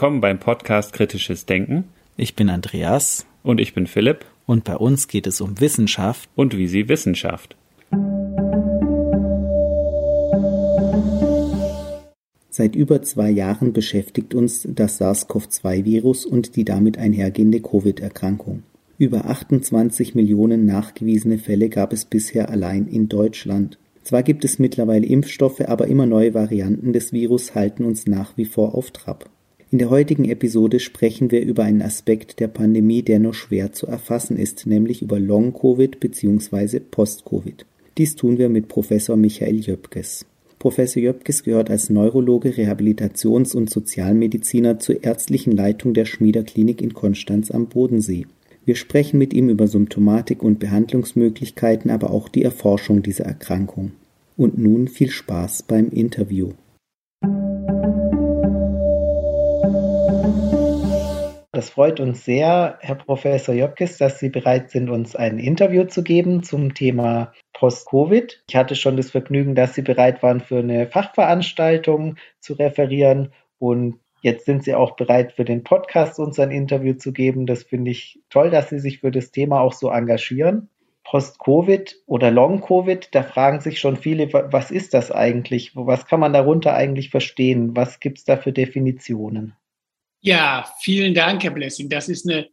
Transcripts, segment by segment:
willkommen beim Podcast Kritisches Denken. Ich bin Andreas. Und ich bin Philipp. Und bei uns geht es um Wissenschaft. Und wie sie Wissenschaft. Seit über zwei Jahren beschäftigt uns das SARS-CoV-2-Virus und die damit einhergehende Covid-Erkrankung. Über 28 Millionen nachgewiesene Fälle gab es bisher allein in Deutschland. Zwar gibt es mittlerweile Impfstoffe, aber immer neue Varianten des Virus halten uns nach wie vor auf Trab. In der heutigen Episode sprechen wir über einen Aspekt der Pandemie, der nur schwer zu erfassen ist, nämlich über Long-Covid bzw. Post-Covid. Dies tun wir mit Professor Michael Jöpkes. Professor Jöpkes gehört als Neurologe, Rehabilitations- und Sozialmediziner zur ärztlichen Leitung der Schmieder-Klinik in Konstanz am Bodensee. Wir sprechen mit ihm über Symptomatik und Behandlungsmöglichkeiten, aber auch die Erforschung dieser Erkrankung. Und nun viel Spaß beim Interview. Das freut uns sehr, Herr Professor Jöpkes, dass Sie bereit sind, uns ein Interview zu geben zum Thema Post-Covid. Ich hatte schon das Vergnügen, dass Sie bereit waren, für eine Fachveranstaltung zu referieren und Jetzt sind Sie auch bereit, für den Podcast uns ein Interview zu geben. Das finde ich toll, dass Sie sich für das Thema auch so engagieren. Post-Covid oder Long-Covid, da fragen sich schon viele, was ist das eigentlich? Was kann man darunter eigentlich verstehen? Was gibt es da für Definitionen? Ja, vielen Dank, Herr Blessing. Das ist eine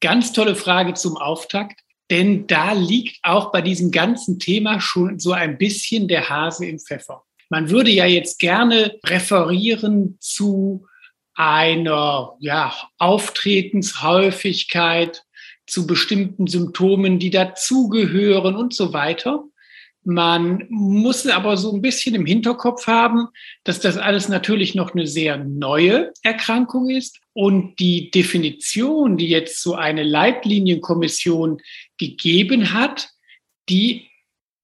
ganz tolle Frage zum Auftakt, denn da liegt auch bei diesem ganzen Thema schon so ein bisschen der Hase im Pfeffer. Man würde ja jetzt gerne referieren zu einer ja, Auftretenshäufigkeit, zu bestimmten Symptomen, die dazugehören und so weiter. Man muss aber so ein bisschen im Hinterkopf haben, dass das alles natürlich noch eine sehr neue Erkrankung ist und die Definition, die jetzt so eine Leitlinienkommission gegeben hat, die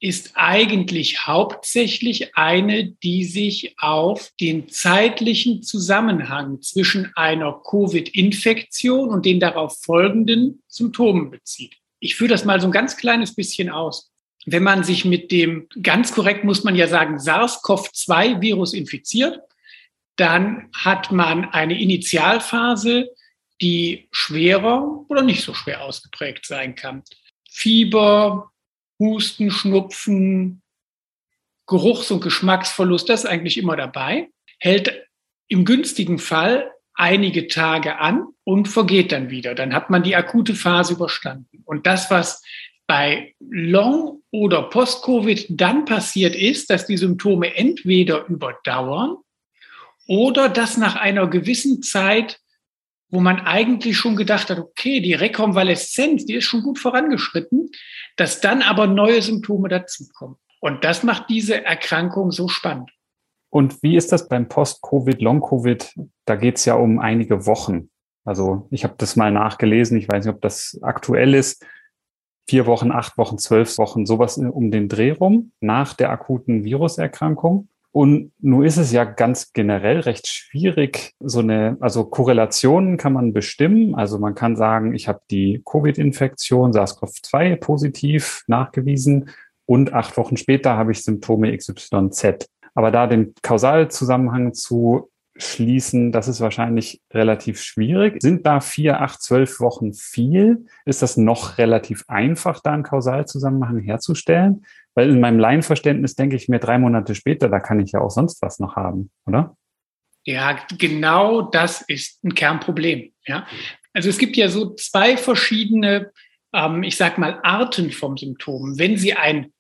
ist eigentlich hauptsächlich eine, die sich auf den zeitlichen Zusammenhang zwischen einer Covid-Infektion und den darauf folgenden Symptomen bezieht. Ich führe das mal so ein ganz kleines bisschen aus wenn man sich mit dem, ganz korrekt muss man ja sagen, SARS-CoV-2-Virus infiziert, dann hat man eine Initialphase, die schwerer oder nicht so schwer ausgeprägt sein kann. Fieber, Husten, Schnupfen, Geruchs- und Geschmacksverlust, das ist eigentlich immer dabei, hält im günstigen Fall einige Tage an und vergeht dann wieder. Dann hat man die akute Phase überstanden. Und das, was bei Long- oder Post-Covid dann passiert ist, dass die Symptome entweder überdauern oder dass nach einer gewissen Zeit, wo man eigentlich schon gedacht hat, okay, die Rekonvaleszenz, die ist schon gut vorangeschritten, dass dann aber neue Symptome dazukommen. Und das macht diese Erkrankung so spannend. Und wie ist das beim Post-Covid, Long-Covid? Da geht es ja um einige Wochen. Also ich habe das mal nachgelesen, ich weiß nicht, ob das aktuell ist vier Wochen, acht Wochen, zwölf Wochen, sowas um den Dreh rum nach der akuten Viruserkrankung. Und nun ist es ja ganz generell recht schwierig, so eine, also Korrelationen kann man bestimmen. Also man kann sagen, ich habe die Covid-Infektion SARS-CoV-2 positiv nachgewiesen und acht Wochen später habe ich Symptome XYZ. Aber da den Kausalzusammenhang zu schließen, das ist wahrscheinlich relativ schwierig. Sind da vier, acht, zwölf Wochen viel? Ist das noch relativ einfach, da einen Kausalzusammenhang herzustellen? Weil in meinem Laienverständnis denke ich mir drei Monate später, da kann ich ja auch sonst was noch haben, oder? Ja, genau das ist ein Kernproblem. Ja, also es gibt ja so zwei verschiedene, ähm, ich sag mal, Arten vom Symptom. Wenn Sie ein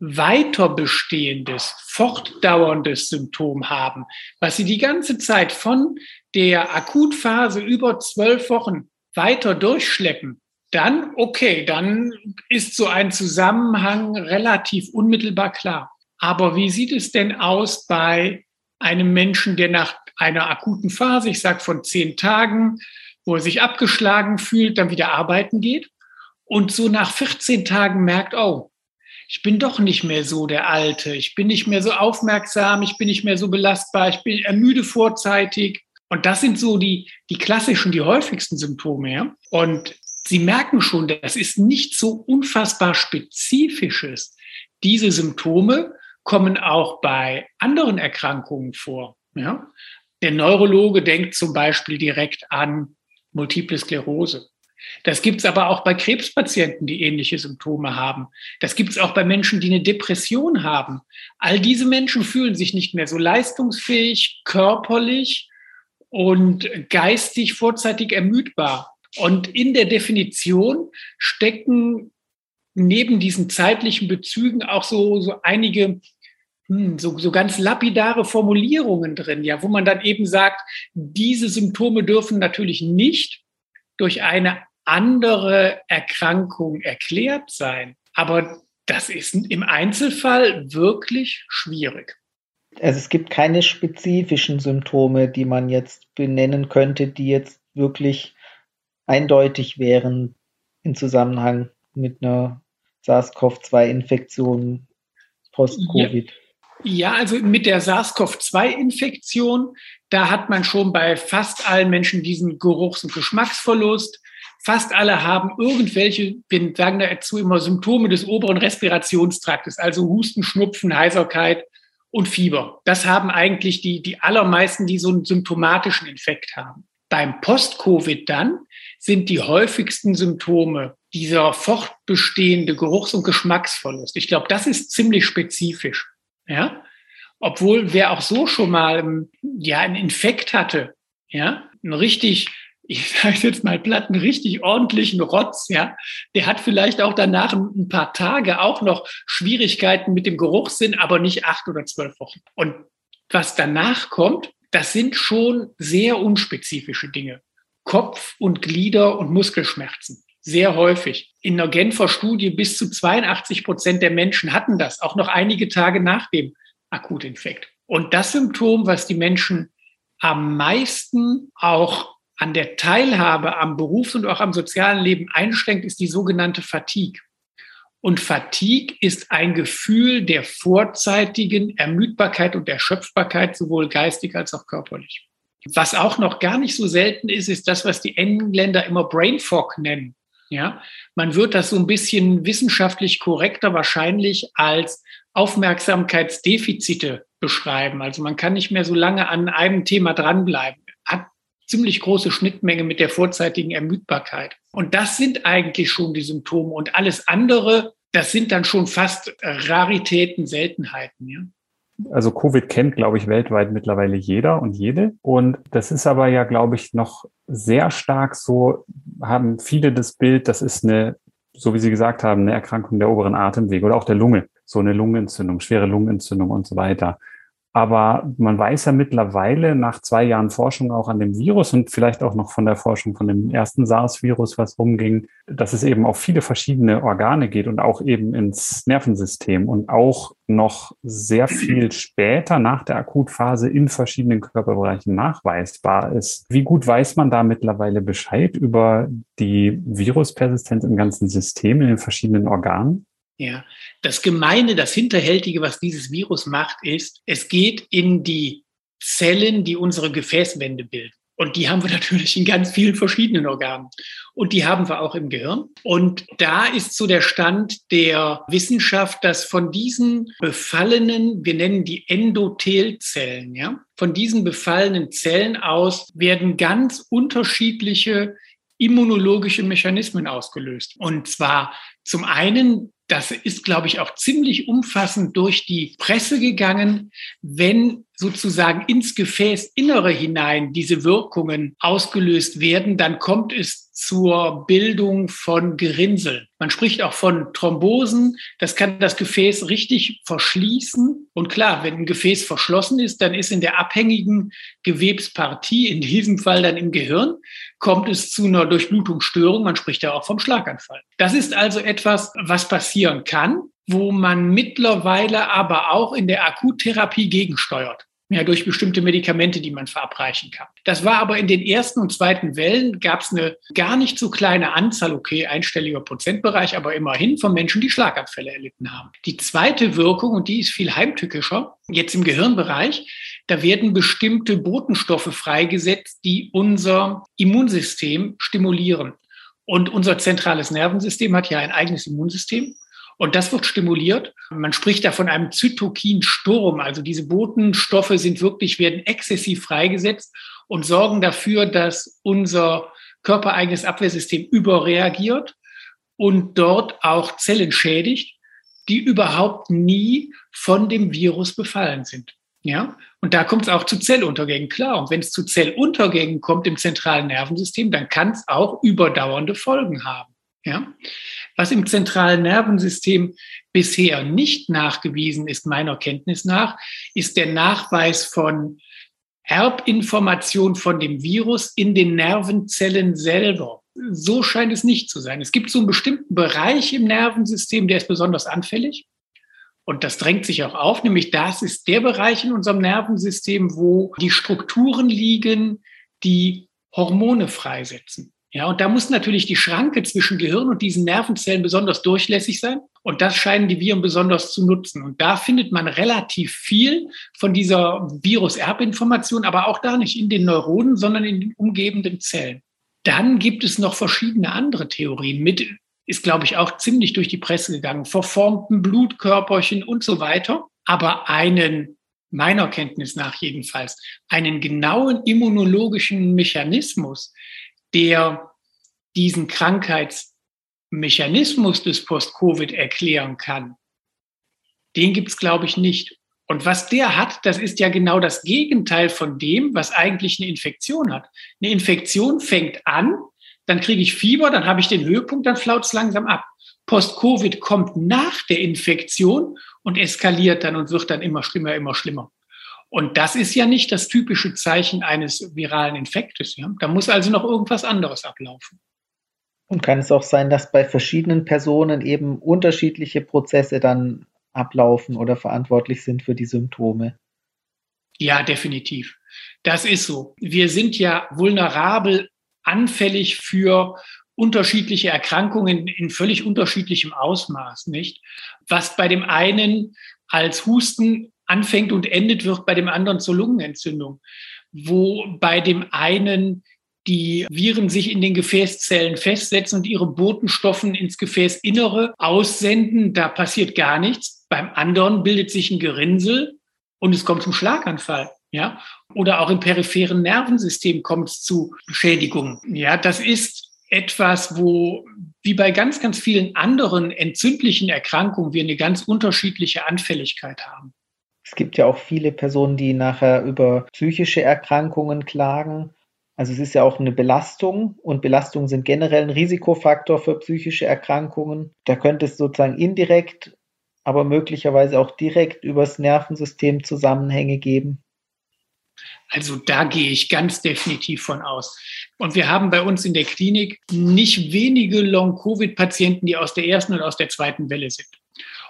weiter bestehendes, fortdauerndes Symptom haben, was sie die ganze Zeit von der Akutphase über zwölf Wochen weiter durchschleppen, dann okay, dann ist so ein Zusammenhang relativ unmittelbar klar. Aber wie sieht es denn aus bei einem Menschen, der nach einer akuten Phase, ich sage von zehn Tagen, wo er sich abgeschlagen fühlt, dann wieder arbeiten geht und so nach 14 Tagen merkt, oh, ich bin doch nicht mehr so der Alte, ich bin nicht mehr so aufmerksam, ich bin nicht mehr so belastbar, ich bin ermüde vorzeitig. Und das sind so die, die klassischen, die häufigsten Symptome. Ja? Und Sie merken schon, das ist nicht so unfassbar spezifisches. Diese Symptome kommen auch bei anderen Erkrankungen vor. Ja? Der Neurologe denkt zum Beispiel direkt an Multiple Sklerose. Das gibt es aber auch bei Krebspatienten, die ähnliche Symptome haben. Das gibt es auch bei Menschen, die eine Depression haben. All diese Menschen fühlen sich nicht mehr so leistungsfähig, körperlich und geistig vorzeitig ermüdbar. Und in der Definition stecken neben diesen zeitlichen Bezügen auch so, so einige hm, so, so ganz lapidare Formulierungen drin, ja, wo man dann eben sagt, diese Symptome dürfen natürlich nicht durch eine andere Erkrankung erklärt sein. Aber das ist im Einzelfall wirklich schwierig. Also es gibt keine spezifischen Symptome, die man jetzt benennen könnte, die jetzt wirklich eindeutig wären im Zusammenhang mit einer SARS-CoV-2-Infektion post-Covid. Ja. ja, also mit der SARS-CoV-2-Infektion, da hat man schon bei fast allen Menschen diesen Geruchs- und Geschmacksverlust. Fast alle haben irgendwelche, wir sagen dazu immer Symptome des oberen Respirationstraktes, also Husten, Schnupfen, Heiserkeit und Fieber. Das haben eigentlich die, die allermeisten, die so einen symptomatischen Infekt haben. Beim Post-Covid dann sind die häufigsten Symptome dieser fortbestehende Geruchs- und Geschmacksverlust. Ich glaube, das ist ziemlich spezifisch. Ja, obwohl wer auch so schon mal ja einen Infekt hatte, ja, ein richtig ich sage jetzt mal platt, einen richtig ordentlichen Rotz, ja, der hat vielleicht auch danach ein paar Tage auch noch Schwierigkeiten mit dem Geruchssinn, aber nicht acht oder zwölf Wochen. Und was danach kommt, das sind schon sehr unspezifische Dinge. Kopf- und Glieder- und Muskelschmerzen. Sehr häufig. In der Genfer Studie bis zu 82 Prozent der Menschen hatten das, auch noch einige Tage nach dem Akutinfekt. Und das Symptom, was die Menschen am meisten auch an der Teilhabe am Berufs- und auch am sozialen Leben einschränkt, ist die sogenannte Fatigue. Und Fatigue ist ein Gefühl der vorzeitigen Ermüdbarkeit und Erschöpfbarkeit, sowohl geistig als auch körperlich. Was auch noch gar nicht so selten ist, ist das, was die Engländer immer Brain Fog nennen. Ja, man wird das so ein bisschen wissenschaftlich korrekter wahrscheinlich als Aufmerksamkeitsdefizite beschreiben. Also man kann nicht mehr so lange an einem Thema dranbleiben. Ziemlich große Schnittmenge mit der vorzeitigen Ermüdbarkeit. Und das sind eigentlich schon die Symptome. Und alles andere, das sind dann schon fast Raritäten, Seltenheiten. Ja? Also Covid kennt, glaube ich, weltweit mittlerweile jeder und jede. Und das ist aber ja, glaube ich, noch sehr stark so, haben viele das Bild, das ist eine, so wie Sie gesagt haben, eine Erkrankung der oberen Atemwege oder auch der Lunge. So eine Lungenentzündung, schwere Lungenentzündung und so weiter. Aber man weiß ja mittlerweile nach zwei Jahren Forschung auch an dem Virus und vielleicht auch noch von der Forschung von dem ersten SARS-Virus, was rumging, dass es eben auf viele verschiedene Organe geht und auch eben ins Nervensystem und auch noch sehr viel später nach der Akutphase in verschiedenen Körperbereichen nachweisbar ist. Wie gut weiß man da mittlerweile Bescheid über die Viruspersistenz im ganzen System, in den verschiedenen Organen? Ja, das Gemeine, das Hinterhältige, was dieses Virus macht, ist, es geht in die Zellen, die unsere Gefäßwände bilden. Und die haben wir natürlich in ganz vielen verschiedenen Organen. Und die haben wir auch im Gehirn. Und da ist so der Stand der Wissenschaft, dass von diesen befallenen, wir nennen die Endothelzellen, ja, von diesen befallenen Zellen aus werden ganz unterschiedliche immunologische Mechanismen ausgelöst. Und zwar zum einen das ist, glaube ich, auch ziemlich umfassend durch die Presse gegangen, wenn sozusagen ins Gefäßinnere hinein diese Wirkungen ausgelöst werden, dann kommt es zur Bildung von Gerinnseln. Man spricht auch von Thrombosen. Das kann das Gefäß richtig verschließen. Und klar, wenn ein Gefäß verschlossen ist, dann ist in der abhängigen Gewebspartie, in diesem Fall dann im Gehirn, kommt es zu einer Durchblutungsstörung. Man spricht ja auch vom Schlaganfall. Das ist also etwas, was passieren kann, wo man mittlerweile aber auch in der Akuttherapie gegensteuert ja, durch bestimmte Medikamente, die man verabreichen kann. Das war aber in den ersten und zweiten Wellen gab es eine gar nicht so kleine Anzahl, okay, einstelliger Prozentbereich, aber immerhin von Menschen, die Schlaganfälle erlitten haben. Die zweite Wirkung, und die ist viel heimtückischer, jetzt im Gehirnbereich, da werden bestimmte Botenstoffe freigesetzt, die unser Immunsystem stimulieren. Und unser zentrales Nervensystem hat ja ein eigenes Immunsystem. Und das wird stimuliert. Man spricht da von einem Zytokinsturm. Also diese Botenstoffe sind wirklich, werden exzessiv freigesetzt und sorgen dafür, dass unser körpereigenes Abwehrsystem überreagiert und dort auch Zellen schädigt, die überhaupt nie von dem Virus befallen sind. Ja, und da kommt es auch zu Zelluntergängen, klar. Und wenn es zu Zelluntergängen kommt im zentralen Nervensystem, dann kann es auch überdauernde Folgen haben. Ja, was im zentralen Nervensystem bisher nicht nachgewiesen ist, meiner Kenntnis nach, ist der Nachweis von Erbinformation von dem Virus in den Nervenzellen selber. So scheint es nicht zu sein. Es gibt so einen bestimmten Bereich im Nervensystem, der ist besonders anfällig. Und das drängt sich auch auf, nämlich das ist der Bereich in unserem Nervensystem, wo die Strukturen liegen, die Hormone freisetzen. Ja, und da muss natürlich die Schranke zwischen Gehirn und diesen Nervenzellen besonders durchlässig sein. Und das scheinen die Viren besonders zu nutzen. Und da findet man relativ viel von dieser Virus-Erbinformation, aber auch da nicht in den Neuronen, sondern in den umgebenden Zellen. Dann gibt es noch verschiedene andere Theorien mit, ist, glaube ich, auch ziemlich durch die Presse gegangen, verformten Blutkörperchen und so weiter. Aber einen, meiner Kenntnis nach jedenfalls, einen genauen immunologischen Mechanismus, der diesen Krankheitsmechanismus des Post-Covid erklären kann, den gibt es, glaube ich, nicht. Und was der hat, das ist ja genau das Gegenteil von dem, was eigentlich eine Infektion hat. Eine Infektion fängt an, dann kriege ich Fieber, dann habe ich den Höhepunkt, dann flaut es langsam ab. Post-Covid kommt nach der Infektion und eskaliert dann und wird dann immer schlimmer, immer schlimmer. Und das ist ja nicht das typische Zeichen eines viralen Infektes. Ja? Da muss also noch irgendwas anderes ablaufen. Und kann es auch sein, dass bei verschiedenen Personen eben unterschiedliche Prozesse dann ablaufen oder verantwortlich sind für die Symptome? Ja, definitiv. Das ist so. Wir sind ja vulnerabel, anfällig für unterschiedliche Erkrankungen in völlig unterschiedlichem Ausmaß, nicht? Was bei dem einen als Husten anfängt und endet, wird bei dem anderen zur Lungenentzündung. Wo bei dem einen die Viren sich in den Gefäßzellen festsetzen und ihre Botenstoffen ins Gefäßinnere aussenden, da passiert gar nichts. Beim anderen bildet sich ein Gerinnsel und es kommt zum Schlaganfall. Ja, oder auch im peripheren Nervensystem kommt es zu Schädigungen. Ja, das ist etwas, wo wie bei ganz, ganz vielen anderen entzündlichen Erkrankungen wir eine ganz unterschiedliche Anfälligkeit haben. Es gibt ja auch viele Personen, die nachher über psychische Erkrankungen klagen. Also es ist ja auch eine Belastung und Belastungen sind generell ein Risikofaktor für psychische Erkrankungen. Da könnte es sozusagen indirekt, aber möglicherweise auch direkt übers Nervensystem Zusammenhänge geben. Also da gehe ich ganz definitiv von aus. Und wir haben bei uns in der Klinik nicht wenige Long-Covid-Patienten, die aus der ersten und aus der zweiten Welle sind.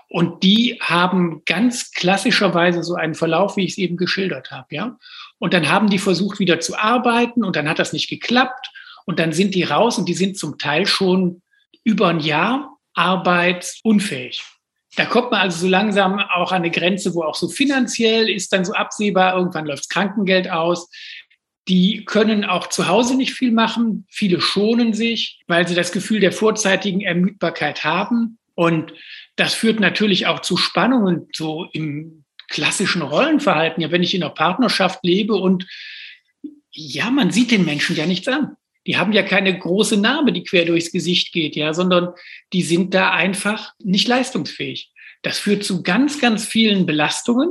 Und die haben ganz klassischerweise so einen Verlauf, wie ich es eben geschildert habe, ja. Und dann haben die versucht, wieder zu arbeiten und dann hat das nicht geklappt. Und dann sind die raus und die sind zum Teil schon über ein Jahr arbeitsunfähig. Da kommt man also so langsam auch an eine Grenze, wo auch so finanziell ist dann so absehbar, irgendwann läuft Krankengeld aus. Die können auch zu Hause nicht viel machen. Viele schonen sich, weil sie das Gefühl der vorzeitigen Ermüdbarkeit haben. Und das führt natürlich auch zu Spannungen, so im klassischen Rollenverhalten. Ja, wenn ich in einer Partnerschaft lebe und ja, man sieht den Menschen ja nichts an. Die haben ja keine große Narbe, die quer durchs Gesicht geht, ja, sondern die sind da einfach nicht leistungsfähig. Das führt zu ganz, ganz vielen Belastungen.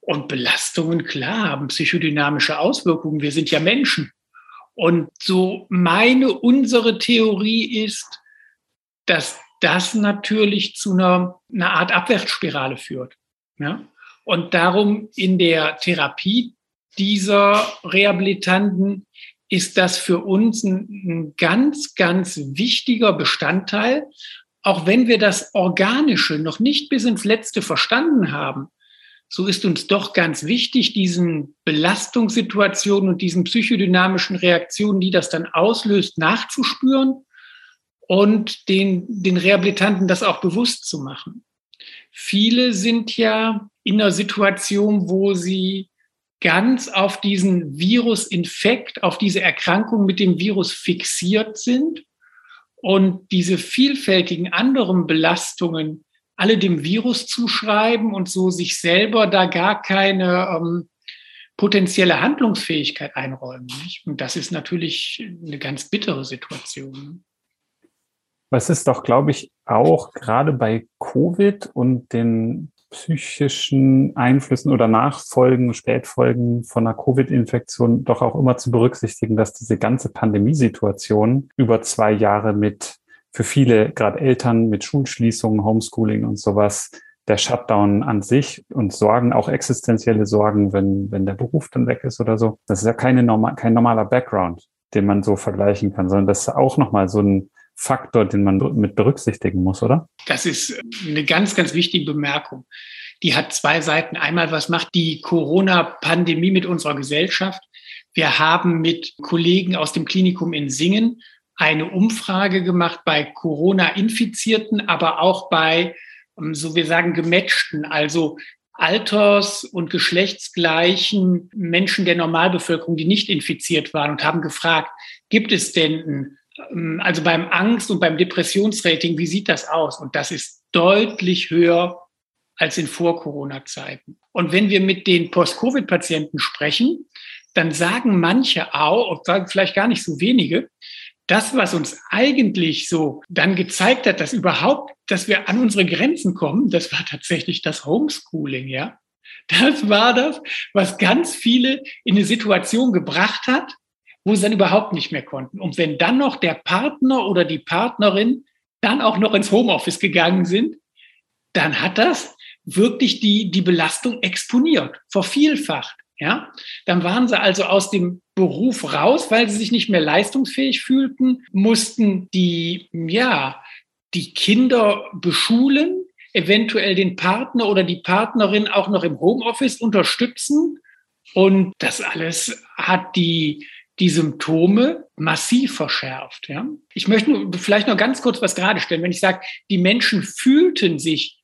Und Belastungen, klar, haben psychodynamische Auswirkungen. Wir sind ja Menschen. Und so meine, unsere Theorie ist, dass das natürlich zu einer, einer Art Abwärtsspirale führt. Ja? Und darum in der Therapie dieser Rehabilitanten ist das für uns ein, ein ganz, ganz wichtiger Bestandteil, auch wenn wir das Organische noch nicht bis ins Letzte verstanden haben, so ist uns doch ganz wichtig, diesen Belastungssituationen und diesen psychodynamischen Reaktionen, die das dann auslöst, nachzuspüren und den, den Rehabilitanten das auch bewusst zu machen. Viele sind ja in einer Situation, wo sie ganz auf diesen Virusinfekt, auf diese Erkrankung mit dem Virus fixiert sind und diese vielfältigen anderen Belastungen alle dem Virus zuschreiben und so sich selber da gar keine ähm, potenzielle Handlungsfähigkeit einräumen. Nicht? Und das ist natürlich eine ganz bittere Situation. Was ist doch, glaube ich, auch gerade bei Covid und den psychischen Einflüssen oder Nachfolgen, Spätfolgen von einer Covid-Infektion doch auch immer zu berücksichtigen, dass diese ganze Pandemiesituation über zwei Jahre mit für viele, gerade Eltern mit Schulschließungen, Homeschooling und sowas, der Shutdown an sich und Sorgen, auch existenzielle Sorgen, wenn, wenn der Beruf dann weg ist oder so. Das ist ja keine normal, kein normaler Background, den man so vergleichen kann, sondern das ist auch nochmal so ein Faktor, den man mit berücksichtigen muss, oder? Das ist eine ganz, ganz wichtige Bemerkung. Die hat zwei Seiten. Einmal, was macht die Corona-Pandemie mit unserer Gesellschaft? Wir haben mit Kollegen aus dem Klinikum in Singen eine Umfrage gemacht bei Corona-Infizierten, aber auch bei, ähm, so wir sagen, gematchten, also alters- und geschlechtsgleichen Menschen der Normalbevölkerung, die nicht infiziert waren und haben gefragt, gibt es denn ähm, also beim Angst- und beim Depressionsrating, wie sieht das aus? Und das ist deutlich höher als in Vor-Corona-Zeiten. Und wenn wir mit den Post-Covid-Patienten sprechen, dann sagen manche auch, und sagen vielleicht gar nicht so wenige, das, was uns eigentlich so dann gezeigt hat, dass überhaupt, dass wir an unsere Grenzen kommen, das war tatsächlich das Homeschooling, ja. Das war das, was ganz viele in eine Situation gebracht hat, wo sie dann überhaupt nicht mehr konnten. Und wenn dann noch der Partner oder die Partnerin dann auch noch ins Homeoffice gegangen sind, dann hat das wirklich die, die Belastung exponiert, vervielfacht. Ja, dann waren sie also aus dem Beruf raus, weil sie sich nicht mehr leistungsfähig fühlten, mussten die, ja, die Kinder beschulen, eventuell den Partner oder die Partnerin auch noch im Homeoffice unterstützen. Und das alles hat die, die Symptome massiv verschärft. Ja? Ich möchte vielleicht noch ganz kurz was gerade stellen. Wenn ich sage, die Menschen fühlten sich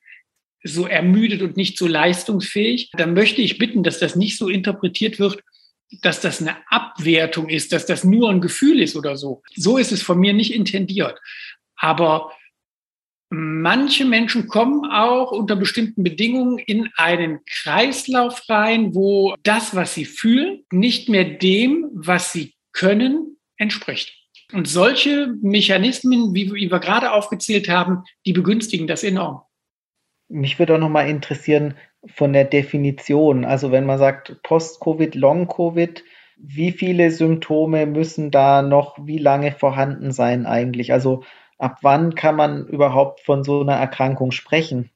so ermüdet und nicht so leistungsfähig, dann möchte ich bitten, dass das nicht so interpretiert wird, dass das eine Abwertung ist, dass das nur ein Gefühl ist oder so. So ist es von mir nicht intendiert. Aber manche Menschen kommen auch unter bestimmten Bedingungen in einen Kreislauf rein, wo das, was sie fühlen, nicht mehr dem, was sie können, entspricht. Und solche Mechanismen, wie wir gerade aufgezählt haben, die begünstigen das enorm. Mich würde auch noch mal interessieren von der Definition. Also wenn man sagt Post-Covid, Long-Covid, wie viele Symptome müssen da noch wie lange vorhanden sein eigentlich? Also ab wann kann man überhaupt von so einer Erkrankung sprechen?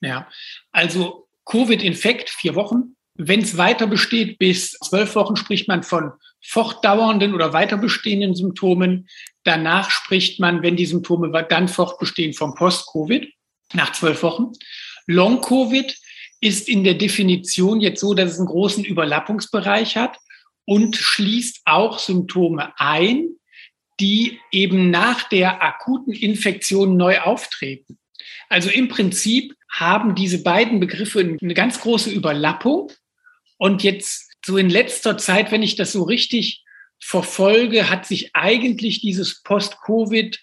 Ja, also Covid-Infekt, vier Wochen. Wenn es weiter besteht bis zwölf Wochen, spricht man von fortdauernden oder weiter bestehenden Symptomen. Danach spricht man, wenn die Symptome dann fortbestehen, vom Post-Covid nach zwölf Wochen. Long-Covid ist in der Definition jetzt so, dass es einen großen Überlappungsbereich hat und schließt auch Symptome ein, die eben nach der akuten Infektion neu auftreten. Also im Prinzip haben diese beiden Begriffe eine ganz große Überlappung. Und jetzt so in letzter Zeit, wenn ich das so richtig verfolge, hat sich eigentlich dieses Post-Covid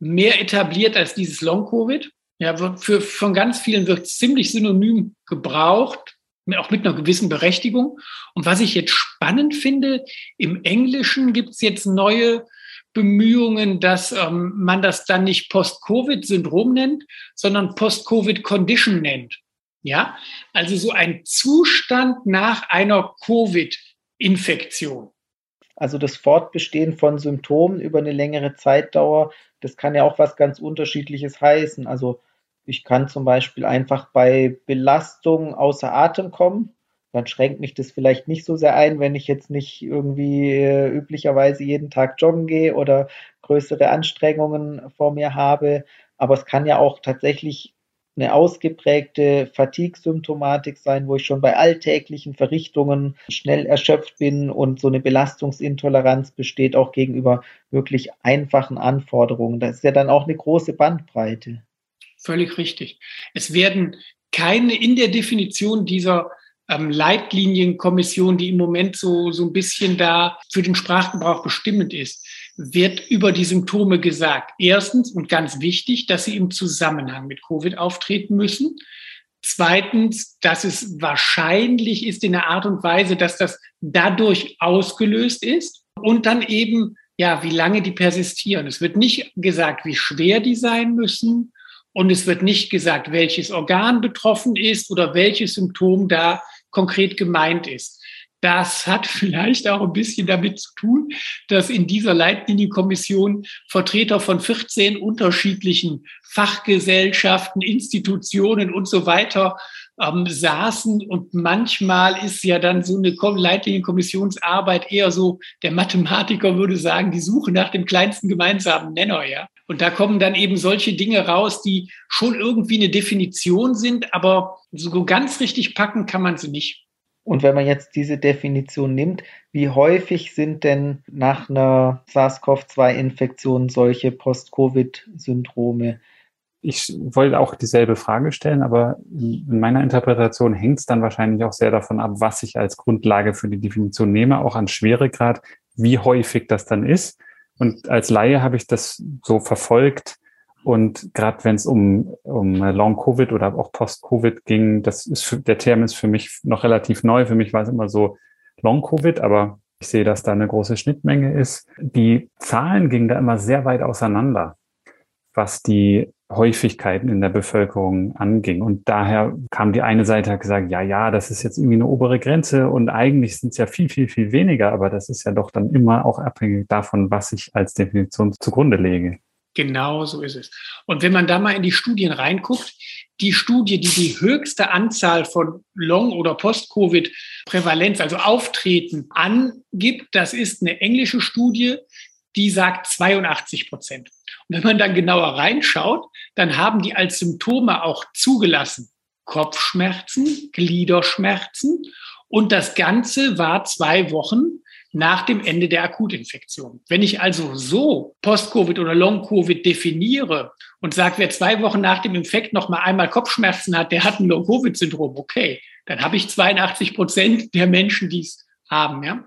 mehr etabliert als dieses Long-Covid. Ja, für, von ganz vielen wird ziemlich synonym gebraucht, auch mit einer gewissen Berechtigung. Und was ich jetzt spannend finde, im Englischen gibt es jetzt neue Bemühungen, dass ähm, man das dann nicht Post-Covid-Syndrom nennt, sondern Post-Covid-Condition nennt. Ja, also so ein Zustand nach einer Covid-Infektion. Also das Fortbestehen von Symptomen über eine längere Zeitdauer, das kann ja auch was ganz Unterschiedliches heißen. Also ich kann zum Beispiel einfach bei Belastung außer Atem kommen. Dann schränkt mich das vielleicht nicht so sehr ein, wenn ich jetzt nicht irgendwie äh, üblicherweise jeden Tag joggen gehe oder größere Anstrengungen vor mir habe. Aber es kann ja auch tatsächlich eine ausgeprägte Fatigue-Symptomatik sein, wo ich schon bei alltäglichen Verrichtungen schnell erschöpft bin und so eine Belastungsintoleranz besteht auch gegenüber wirklich einfachen Anforderungen. Das ist ja dann auch eine große Bandbreite. Völlig richtig. Es werden keine in der Definition dieser ähm, Leitlinienkommission, die im Moment so, so ein bisschen da für den Sprachgebrauch bestimmend ist, wird über die Symptome gesagt. Erstens und ganz wichtig, dass sie im Zusammenhang mit Covid auftreten müssen. Zweitens, dass es wahrscheinlich ist in der Art und Weise, dass das dadurch ausgelöst ist. Und dann eben, ja, wie lange die persistieren. Es wird nicht gesagt, wie schwer die sein müssen. Und es wird nicht gesagt, welches Organ betroffen ist oder welches Symptom da konkret gemeint ist. Das hat vielleicht auch ein bisschen damit zu tun, dass in dieser Leitlinienkommission Vertreter von 14 unterschiedlichen Fachgesellschaften, Institutionen und so weiter ähm, saßen. Und manchmal ist ja dann so eine Leitlinienkommissionsarbeit eher so, der Mathematiker würde sagen, die Suche nach dem kleinsten gemeinsamen Nenner, ja. Und da kommen dann eben solche Dinge raus, die schon irgendwie eine Definition sind, aber so ganz richtig packen kann man sie nicht. Und wenn man jetzt diese Definition nimmt, wie häufig sind denn nach einer SARS-CoV-2-Infektion solche Post-Covid-Syndrome? Ich wollte auch dieselbe Frage stellen, aber in meiner Interpretation hängt es dann wahrscheinlich auch sehr davon ab, was ich als Grundlage für die Definition nehme, auch an Schweregrad, wie häufig das dann ist. Und als Laie habe ich das so verfolgt, und gerade wenn es um, um Long-Covid oder auch Post-Covid ging, das ist für, der Term ist für mich noch relativ neu. Für mich war es immer so Long-Covid, aber ich sehe, dass da eine große Schnittmenge ist. Die Zahlen gingen da immer sehr weit auseinander, was die Häufigkeiten in der Bevölkerung anging. Und daher kam die eine Seite hat gesagt, ja, ja, das ist jetzt irgendwie eine obere Grenze und eigentlich sind es ja viel, viel, viel weniger, aber das ist ja doch dann immer auch abhängig davon, was ich als Definition zugrunde lege. Genau so ist es. Und wenn man da mal in die Studien reinguckt, die Studie, die die höchste Anzahl von Long- oder Post-Covid-Prävalenz, also Auftreten, angibt, das ist eine englische Studie, die sagt 82 Prozent. Wenn man dann genauer reinschaut, dann haben die als Symptome auch zugelassen Kopfschmerzen, Gliederschmerzen und das Ganze war zwei Wochen nach dem Ende der Akutinfektion. Wenn ich also so Post-Covid oder Long-Covid definiere und sage, wer zwei Wochen nach dem Infekt noch mal einmal Kopfschmerzen hat, der hat ein Long-Covid-Syndrom, okay, dann habe ich 82 Prozent der Menschen, die es haben. Ja?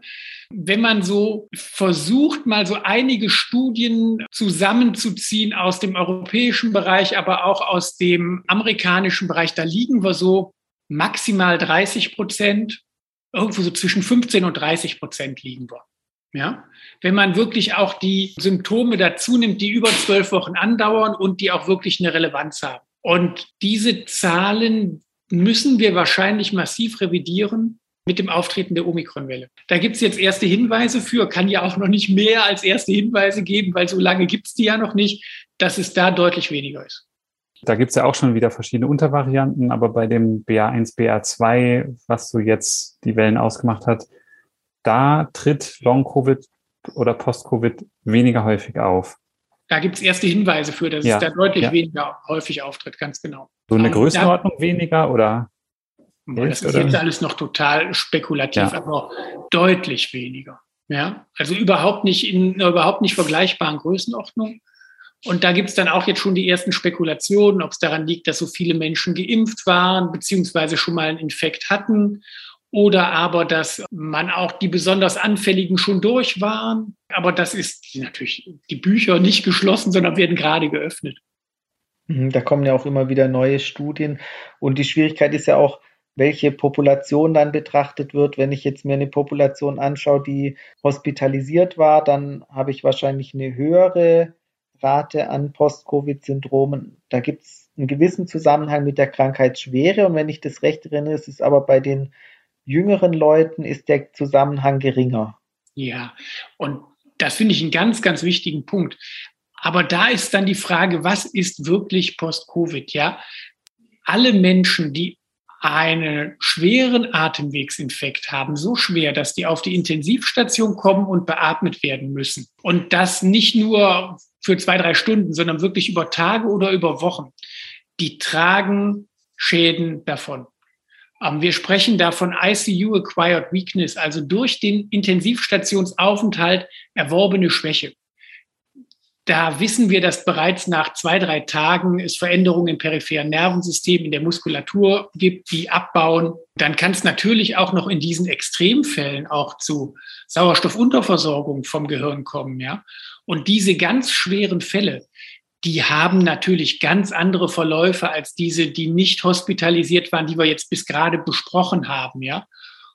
Wenn man so versucht, mal so einige Studien zusammenzuziehen aus dem europäischen Bereich, aber auch aus dem amerikanischen Bereich, da liegen wir so maximal 30 Prozent irgendwo so zwischen 15 und 30 Prozent liegen wir. Ja, wenn man wirklich auch die Symptome dazu nimmt, die über zwölf Wochen andauern und die auch wirklich eine Relevanz haben. Und diese Zahlen müssen wir wahrscheinlich massiv revidieren mit dem Auftreten der Omikronwelle. Da gibt es jetzt erste Hinweise für, kann ja auch noch nicht mehr als erste Hinweise geben, weil so lange gibt es die ja noch nicht, dass es da deutlich weniger ist. Da gibt's ja auch schon wieder verschiedene Untervarianten, aber bei dem BA1, BA2, was so jetzt die Wellen ausgemacht hat, da tritt Long-Covid oder Post-Covid weniger häufig auf. Da gibt's erste Hinweise für, dass ja. es da deutlich ja. weniger häufig auftritt, ganz genau. So eine Größenordnung da, weniger oder? Das ist jetzt alles noch total spekulativ, ja. aber deutlich weniger. Ja, also überhaupt nicht in überhaupt nicht vergleichbaren Größenordnung. Und da gibt es dann auch jetzt schon die ersten Spekulationen, ob es daran liegt, dass so viele Menschen geimpft waren, beziehungsweise schon mal einen Infekt hatten, oder aber, dass man auch die besonders Anfälligen schon durch waren. Aber das ist natürlich die Bücher nicht geschlossen, sondern werden gerade geöffnet. Mhm, da kommen ja auch immer wieder neue Studien. Und die Schwierigkeit ist ja auch, welche Population dann betrachtet wird. Wenn ich jetzt mir eine Population anschaue, die hospitalisiert war, dann habe ich wahrscheinlich eine höhere Rate an Post-Covid-Syndromen. Da gibt es einen gewissen Zusammenhang mit der Krankheitsschwere und wenn ich das recht erinnere, ist es aber bei den jüngeren Leuten ist der Zusammenhang geringer. Ja, und das finde ich einen ganz, ganz wichtigen Punkt. Aber da ist dann die Frage, was ist wirklich Post-Covid? Ja, alle Menschen, die einen schweren Atemwegsinfekt haben, so schwer, dass die auf die Intensivstation kommen und beatmet werden müssen. Und das nicht nur für zwei, drei Stunden, sondern wirklich über Tage oder über Wochen. Die tragen Schäden davon. Ähm, wir sprechen da von ICU Acquired Weakness, also durch den Intensivstationsaufenthalt erworbene Schwäche. Da wissen wir, dass bereits nach zwei, drei Tagen es Veränderungen im peripheren Nervensystem, in der Muskulatur gibt, die abbauen. Dann kann es natürlich auch noch in diesen Extremfällen auch zu Sauerstoffunterversorgung vom Gehirn kommen, ja. Und diese ganz schweren Fälle, die haben natürlich ganz andere Verläufe als diese, die nicht hospitalisiert waren, die wir jetzt bis gerade besprochen haben, ja.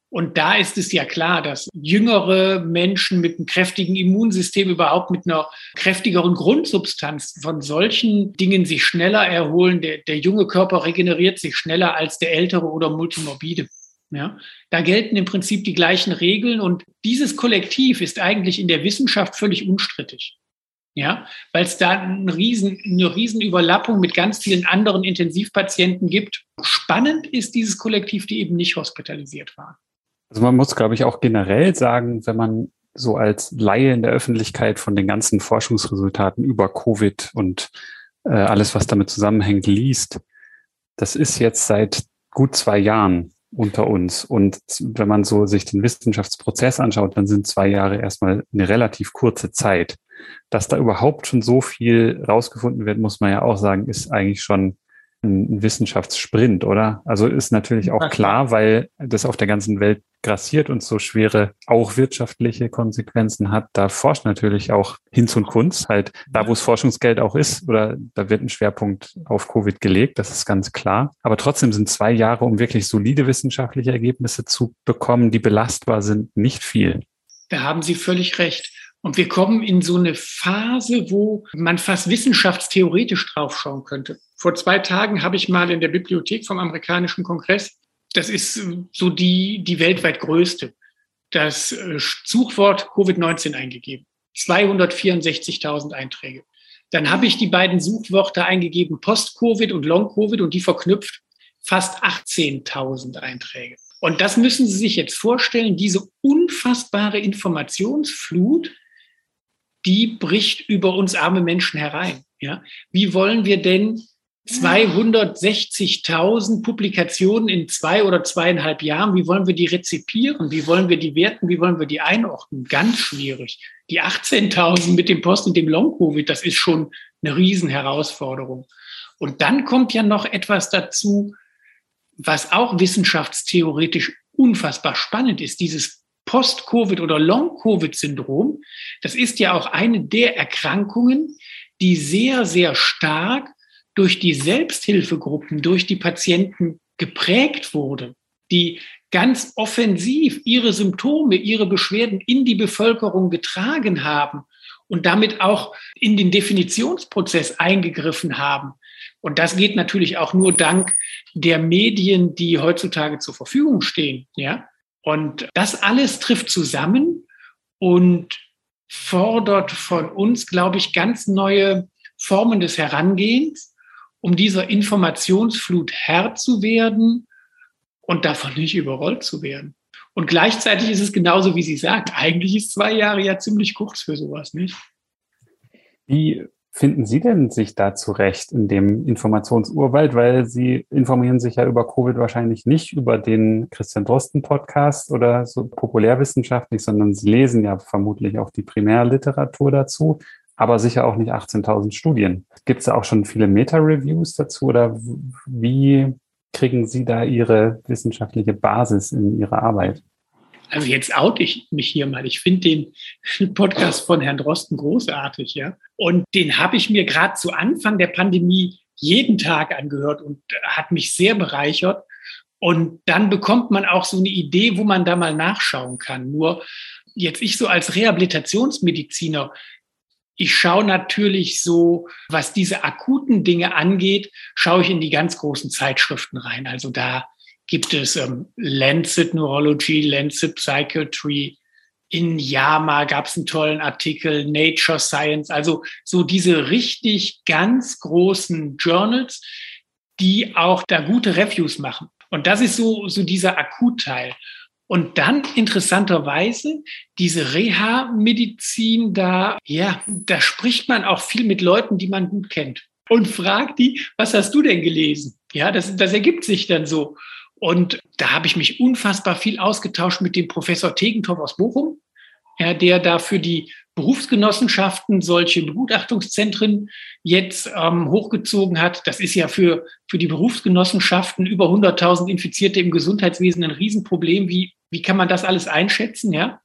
Und da ist es ja klar, dass jüngere Menschen mit einem kräftigen Immunsystem überhaupt mit einer kräftigeren Grundsubstanz von solchen Dingen sich schneller erholen. Der, der junge Körper regeneriert sich schneller als der ältere oder multimorbide. Ja, da gelten im Prinzip die gleichen Regeln und dieses Kollektiv ist eigentlich in der Wissenschaft völlig unstrittig. Ja, weil es da eine riesen, eine riesen Überlappung mit ganz vielen anderen Intensivpatienten gibt. Spannend ist dieses Kollektiv, die eben nicht hospitalisiert waren. Also man muss, glaube ich, auch generell sagen, wenn man so als Laie in der Öffentlichkeit von den ganzen Forschungsresultaten über Covid und äh, alles, was damit zusammenhängt, liest, das ist jetzt seit gut zwei Jahren unter uns. Und wenn man so sich den Wissenschaftsprozess anschaut, dann sind zwei Jahre erstmal eine relativ kurze Zeit. Dass da überhaupt schon so viel rausgefunden wird, muss man ja auch sagen, ist eigentlich schon ein Wissenschaftssprint, oder? Also ist natürlich auch klar, weil das auf der ganzen Welt grassiert und so schwere, auch wirtschaftliche Konsequenzen hat. Da forscht natürlich auch Hinz und Kunz, halt da, wo es Forschungsgeld auch ist, oder da wird ein Schwerpunkt auf Covid gelegt, das ist ganz klar. Aber trotzdem sind zwei Jahre, um wirklich solide wissenschaftliche Ergebnisse zu bekommen, die belastbar sind, nicht viel. Da haben Sie völlig recht. Und wir kommen in so eine Phase, wo man fast wissenschaftstheoretisch draufschauen könnte. Vor zwei Tagen habe ich mal in der Bibliothek vom amerikanischen Kongress, das ist äh, so die, die weltweit größte, das äh, Suchwort Covid-19 eingegeben. 264.000 Einträge. Dann habe ich die beiden Suchwörter eingegeben, Post-Covid und Long-Covid und die verknüpft fast 18.000 Einträge. Und das müssen Sie sich jetzt vorstellen, diese unfassbare Informationsflut, die bricht über uns arme Menschen herein. Ja? Wie wollen wir denn 260.000 Publikationen in zwei oder zweieinhalb Jahren. Wie wollen wir die rezipieren? Wie wollen wir die werten? Wie wollen wir die einordnen? Ganz schwierig. Die 18.000 mit dem Post und dem Long-Covid, das ist schon eine Riesenherausforderung. Und dann kommt ja noch etwas dazu, was auch wissenschaftstheoretisch unfassbar spannend ist. Dieses Post-Covid oder Long-Covid-Syndrom, das ist ja auch eine der Erkrankungen, die sehr, sehr stark durch die Selbsthilfegruppen, durch die Patienten geprägt wurde, die ganz offensiv ihre Symptome, ihre Beschwerden in die Bevölkerung getragen haben und damit auch in den Definitionsprozess eingegriffen haben. Und das geht natürlich auch nur dank der Medien, die heutzutage zur Verfügung stehen, ja. Und das alles trifft zusammen und fordert von uns, glaube ich, ganz neue Formen des Herangehens um dieser Informationsflut Herr zu werden und davon nicht überrollt zu werden. Und gleichzeitig ist es genauso, wie sie sagt. Eigentlich ist zwei Jahre ja ziemlich kurz für sowas, nicht? Wie finden Sie denn sich da zurecht in dem Informationsurwald? Weil Sie informieren sich ja über Covid wahrscheinlich nicht über den Christian Drosten Podcast oder so populärwissenschaftlich, sondern Sie lesen ja vermutlich auch die Primärliteratur dazu aber sicher auch nicht 18.000 Studien. Gibt es auch schon viele Meta-Reviews dazu oder wie kriegen Sie da Ihre wissenschaftliche Basis in Ihrer Arbeit? Also jetzt oute ich mich hier mal. Ich finde den Podcast von Herrn Drosten großartig, ja. Und den habe ich mir gerade zu Anfang der Pandemie jeden Tag angehört und hat mich sehr bereichert. Und dann bekommt man auch so eine Idee, wo man da mal nachschauen kann. Nur jetzt ich so als Rehabilitationsmediziner, ich schaue natürlich so, was diese akuten Dinge angeht, schaue ich in die ganz großen Zeitschriften rein. Also da gibt es ähm, Lancet Neurology, Lancet Psychiatry. In JAMA gab es einen tollen Artikel, Nature Science, also so diese richtig ganz großen Journals, die auch da gute Reviews machen. Und das ist so, so dieser Akutteil. Und dann interessanterweise diese Reha-Medizin da, ja, da spricht man auch viel mit Leuten, die man gut kennt und fragt die, was hast du denn gelesen? Ja, das, das ergibt sich dann so. Und da habe ich mich unfassbar viel ausgetauscht mit dem Professor Tegenthoff aus Bochum, ja, der da für die Berufsgenossenschaften solche Begutachtungszentren jetzt ähm, hochgezogen hat. Das ist ja für, für die Berufsgenossenschaften über 100.000 Infizierte im Gesundheitswesen ein Riesenproblem. Wie, wie kann man das alles einschätzen? Ja.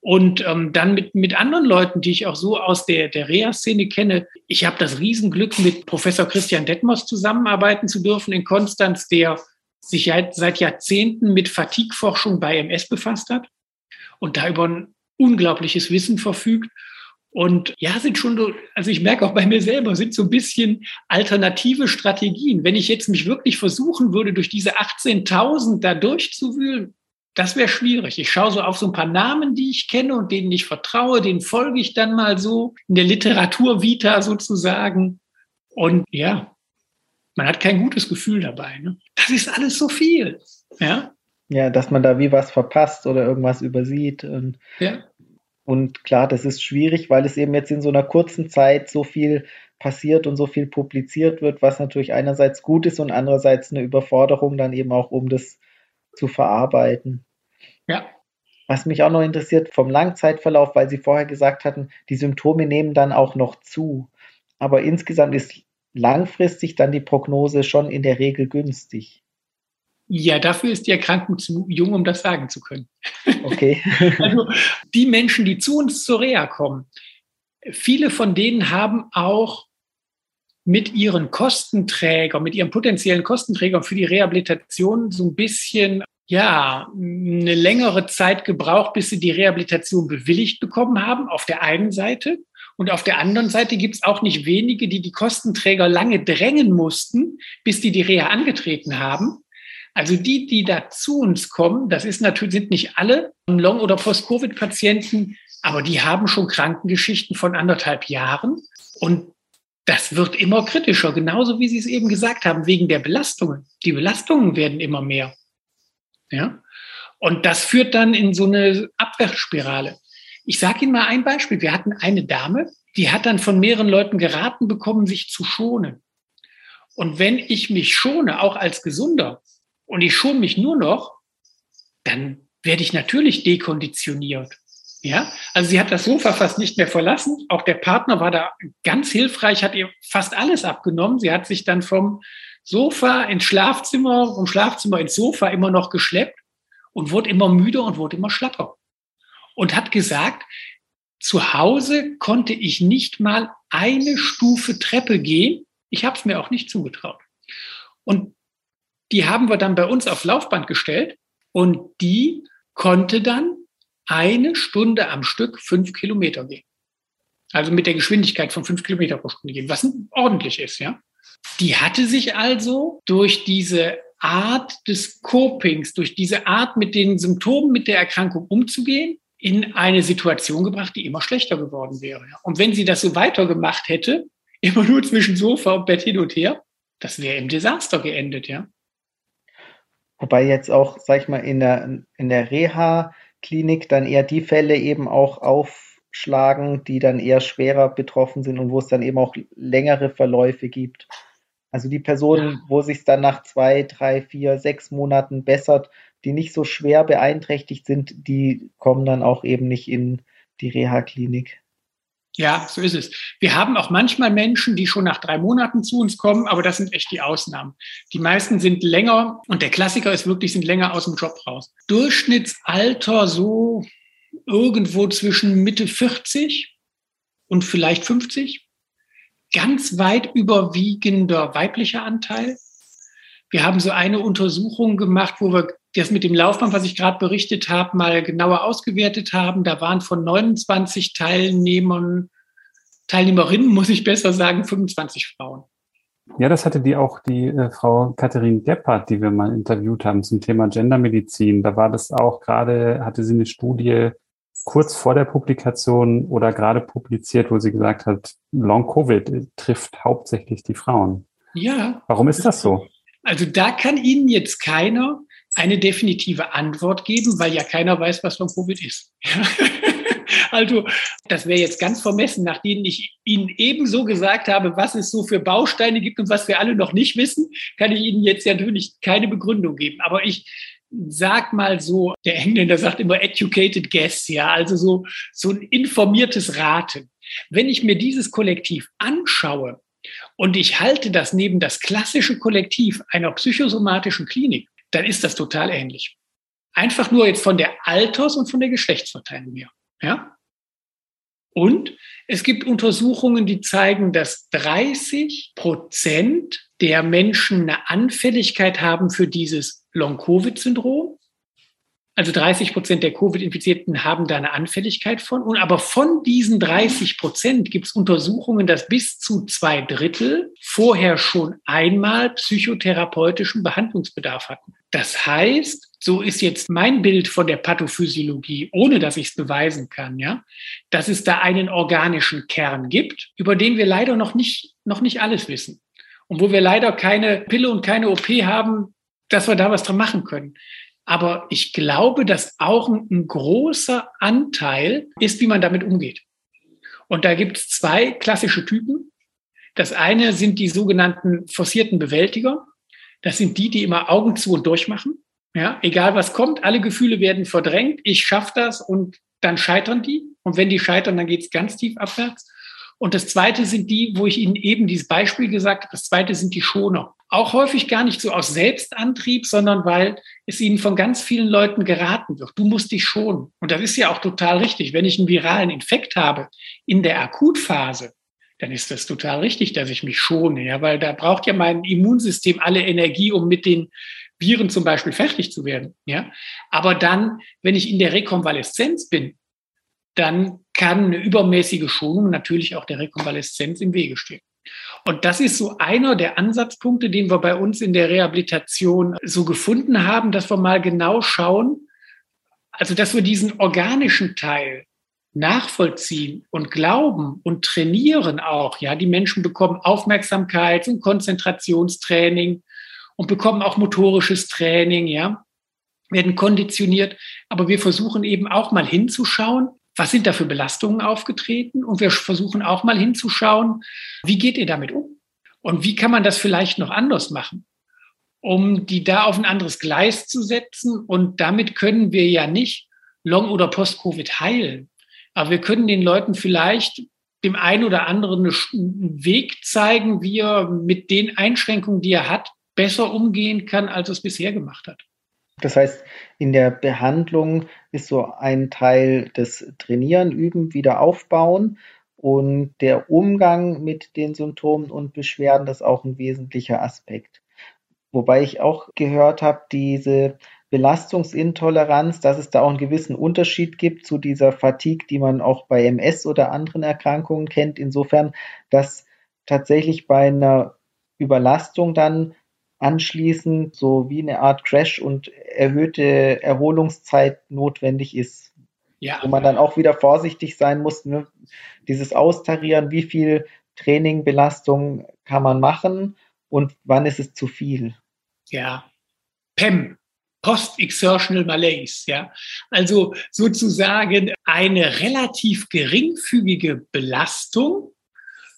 Und ähm, dann mit, mit anderen Leuten, die ich auch so aus der, der Reha-Szene kenne. Ich habe das Riesenglück, mit Professor Christian Detmers zusammenarbeiten zu dürfen in Konstanz, der sich seit Jahrzehnten mit Fatigue-Forschung bei MS befasst hat und da über ein unglaubliches Wissen verfügt. Und ja, sind schon so, also ich merke auch bei mir selber, sind so ein bisschen alternative Strategien. Wenn ich jetzt mich wirklich versuchen würde, durch diese 18.000 da durchzuwühlen, das wäre schwierig. Ich schaue so auf so ein paar Namen, die ich kenne und denen ich vertraue, denen folge ich dann mal so in der Literatur Vita sozusagen. Und ja, man hat kein gutes Gefühl dabei. Ne? Das ist alles so viel. Ja? Ja, dass man da wie was verpasst oder irgendwas übersieht. Und, ja. und klar, das ist schwierig, weil es eben jetzt in so einer kurzen Zeit so viel passiert und so viel publiziert wird, was natürlich einerseits gut ist und andererseits eine Überforderung dann eben auch, um das zu verarbeiten. Ja. Was mich auch noch interessiert vom Langzeitverlauf, weil Sie vorher gesagt hatten, die Symptome nehmen dann auch noch zu. Aber insgesamt ist langfristig dann die Prognose schon in der Regel günstig. Ja, dafür ist die Erkrankung zu jung, um das sagen zu können. Okay. also die Menschen, die zu uns zur Reha kommen, viele von denen haben auch mit ihren Kostenträgern, mit ihren potenziellen Kostenträgern für die Rehabilitation so ein bisschen, ja, eine längere Zeit gebraucht, bis sie die Rehabilitation bewilligt bekommen haben, auf der einen Seite. Und auf der anderen Seite gibt es auch nicht wenige, die die Kostenträger lange drängen mussten, bis die die Reha angetreten haben. Also die, die da zu uns kommen, das ist natürlich, sind nicht alle Long- oder Post-Covid-Patienten, aber die haben schon Krankengeschichten von anderthalb Jahren. Und das wird immer kritischer, genauso wie Sie es eben gesagt haben, wegen der Belastungen. Die Belastungen werden immer mehr. Ja? Und das führt dann in so eine Abwärtsspirale. Ich sage Ihnen mal ein Beispiel. Wir hatten eine Dame, die hat dann von mehreren Leuten geraten bekommen, sich zu schonen. Und wenn ich mich schone, auch als Gesunder, und ich schone mich nur noch, dann werde ich natürlich dekonditioniert. Ja, also sie hat das Sofa fast nicht mehr verlassen. Auch der Partner war da ganz hilfreich, hat ihr fast alles abgenommen. Sie hat sich dann vom Sofa ins Schlafzimmer, vom Schlafzimmer ins Sofa immer noch geschleppt und wurde immer müde und wurde immer schlapper und hat gesagt, zu Hause konnte ich nicht mal eine Stufe Treppe gehen. Ich habe es mir auch nicht zugetraut. Und die haben wir dann bei uns auf Laufband gestellt und die konnte dann eine Stunde am Stück fünf Kilometer gehen. Also mit der Geschwindigkeit von fünf Kilometer pro Stunde gehen, was ordentlich ist, ja. Die hatte sich also durch diese Art des Copings, durch diese Art mit den Symptomen mit der Erkrankung umzugehen, in eine Situation gebracht, die immer schlechter geworden wäre. Und wenn sie das so weitergemacht hätte, immer nur zwischen Sofa und Bett hin und her, das wäre im Desaster geendet, ja. Wobei jetzt auch, sag ich mal, in der, in der Reha-Klinik dann eher die Fälle eben auch aufschlagen, die dann eher schwerer betroffen sind und wo es dann eben auch längere Verläufe gibt. Also die Personen, wo sich dann nach zwei, drei, vier, sechs Monaten bessert, die nicht so schwer beeinträchtigt sind, die kommen dann auch eben nicht in die Reha-Klinik. Ja, so ist es. Wir haben auch manchmal Menschen, die schon nach drei Monaten zu uns kommen, aber das sind echt die Ausnahmen. Die meisten sind länger und der Klassiker ist wirklich, sind länger aus dem Job raus. Durchschnittsalter so irgendwo zwischen Mitte 40 und vielleicht 50. Ganz weit überwiegender weiblicher Anteil. Wir haben so eine Untersuchung gemacht, wo wir das mit dem Laufband, was ich gerade berichtet habe, mal genauer ausgewertet haben. Da waren von 29 Teilnehmern, Teilnehmerinnen, muss ich besser sagen, 25 Frauen. Ja, das hatte die auch die äh, Frau Katharin Gebhardt, die wir mal interviewt haben zum Thema Gendermedizin. Da war das auch gerade, hatte sie eine Studie kurz vor der Publikation oder gerade publiziert, wo sie gesagt hat, Long Covid trifft hauptsächlich die Frauen. Ja. Warum ist das so? Also da kann Ihnen jetzt keiner eine definitive Antwort geben, weil ja keiner weiß, was von Covid ist. also das wäre jetzt ganz vermessen, nachdem ich Ihnen ebenso gesagt habe, was es so für Bausteine gibt und was wir alle noch nicht wissen, kann ich Ihnen jetzt natürlich keine Begründung geben. Aber ich sag mal so, der Engländer sagt immer educated guess, ja, also so, so ein informiertes Raten. Wenn ich mir dieses Kollektiv anschaue und ich halte das neben das klassische Kollektiv einer psychosomatischen Klinik, dann ist das total ähnlich. Einfach nur jetzt von der Alters- und von der Geschlechtsverteilung her. Ja? Und es gibt Untersuchungen, die zeigen, dass 30 Prozent der Menschen eine Anfälligkeit haben für dieses Long-Covid-Syndrom. Also 30 Prozent der Covid-Infizierten haben da eine Anfälligkeit von. Und aber von diesen 30 Prozent gibt es Untersuchungen, dass bis zu zwei Drittel vorher schon einmal psychotherapeutischen Behandlungsbedarf hatten. Das heißt, so ist jetzt mein Bild von der Pathophysiologie, ohne dass ich es beweisen kann, ja, dass es da einen organischen Kern gibt, über den wir leider noch nicht, noch nicht alles wissen. Und wo wir leider keine Pille und keine OP haben, dass wir da was dran machen können. Aber ich glaube, dass auch ein, großer Anteil ist, wie man damit umgeht. Und da gibt es zwei klassische Typen. Das eine sind die sogenannten forcierten Bewältiger. Das sind die, die immer Augen zu und durchmachen. Ja, egal was kommt, alle Gefühle werden verdrängt. Ich schaffe das und dann scheitern die. Und wenn die scheitern, dann geht es ganz tief abwärts. Und das zweite sind die, wo ich Ihnen eben dieses Beispiel gesagt habe, das zweite sind die Schoner. Auch häufig gar nicht so aus Selbstantrieb, sondern weil es ihnen von ganz vielen Leuten geraten wird. Du musst dich schonen. Und das ist ja auch total richtig. Wenn ich einen viralen Infekt habe in der Akutphase, dann ist das total richtig, dass ich mich schone, ja, weil da braucht ja mein Immunsystem alle Energie, um mit den Viren zum Beispiel fertig zu werden, ja. Aber dann, wenn ich in der Rekonvaleszenz bin, dann kann eine übermäßige Schonung natürlich auch der Rekonvaleszenz im Wege stehen. Und das ist so einer der Ansatzpunkte, den wir bei uns in der Rehabilitation so gefunden haben, dass wir mal genau schauen, also dass wir diesen organischen Teil nachvollziehen und glauben und trainieren auch. Ja, die Menschen bekommen Aufmerksamkeits- und Konzentrationstraining und bekommen auch motorisches Training, ja, werden konditioniert. Aber wir versuchen eben auch mal hinzuschauen, was sind da für Belastungen aufgetreten? Und wir versuchen auch mal hinzuschauen, wie geht ihr damit um? Und wie kann man das vielleicht noch anders machen, um die da auf ein anderes Gleis zu setzen? Und damit können wir ja nicht Long- oder Post-Covid heilen. Aber wir können den Leuten vielleicht dem einen oder anderen einen Weg zeigen, wie er mit den Einschränkungen, die er hat, besser umgehen kann, als er es bisher gemacht hat. Das heißt, in der Behandlung ist so ein Teil des Trainieren, Üben, wieder aufbauen und der Umgang mit den Symptomen und Beschwerden das ist auch ein wesentlicher Aspekt. Wobei ich auch gehört habe, diese Belastungsintoleranz, dass es da auch einen gewissen Unterschied gibt zu dieser Fatigue, die man auch bei MS oder anderen Erkrankungen kennt. Insofern, dass tatsächlich bei einer Überlastung dann anschließend so wie eine Art Crash und erhöhte Erholungszeit notwendig ist. Ja. Wo man dann auch wieder vorsichtig sein muss, ne? dieses Austarieren, wie viel Training, Belastung kann man machen und wann ist es zu viel. Ja, PEM, Post-Exertional Malaise, ja. Also sozusagen eine relativ geringfügige Belastung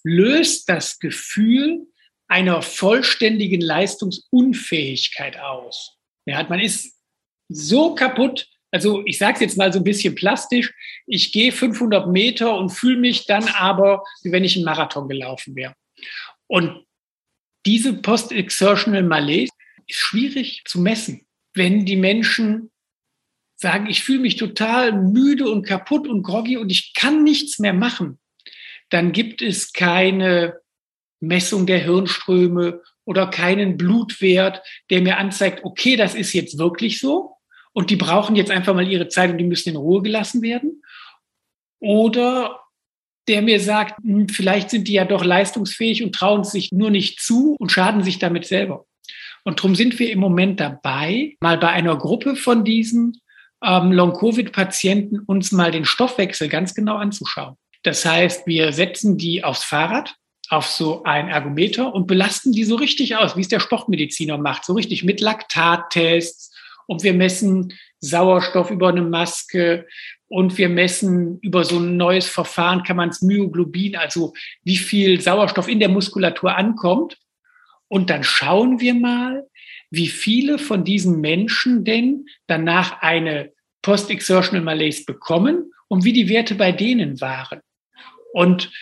löst das Gefühl einer vollständigen Leistungsunfähigkeit aus. Ja, man ist so kaputt, also ich sage es jetzt mal so ein bisschen plastisch, ich gehe 500 Meter und fühle mich dann aber, wie wenn ich einen Marathon gelaufen wäre. Und diese Post-Exertional Malaise ist schwierig zu messen. Wenn die Menschen sagen, ich fühle mich total müde und kaputt und groggy und ich kann nichts mehr machen, dann gibt es keine Messung der Hirnströme oder keinen Blutwert, der mir anzeigt, okay, das ist jetzt wirklich so und die brauchen jetzt einfach mal ihre Zeit und die müssen in Ruhe gelassen werden. Oder der mir sagt, hm, vielleicht sind die ja doch leistungsfähig und trauen sich nur nicht zu und schaden sich damit selber. Und darum sind wir im Moment dabei, mal bei einer Gruppe von diesen ähm, Long-Covid-Patienten uns mal den Stoffwechsel ganz genau anzuschauen. Das heißt, wir setzen die aufs Fahrrad auf so ein Ergometer und belasten die so richtig aus, wie es der Sportmediziner macht, so richtig mit Laktattests und wir messen Sauerstoff über eine Maske und wir messen über so ein neues Verfahren, kann man es Myoglobin, also wie viel Sauerstoff in der Muskulatur ankommt. Und dann schauen wir mal, wie viele von diesen Menschen denn danach eine Post-Exertional Malaise bekommen und wie die Werte bei denen waren. Und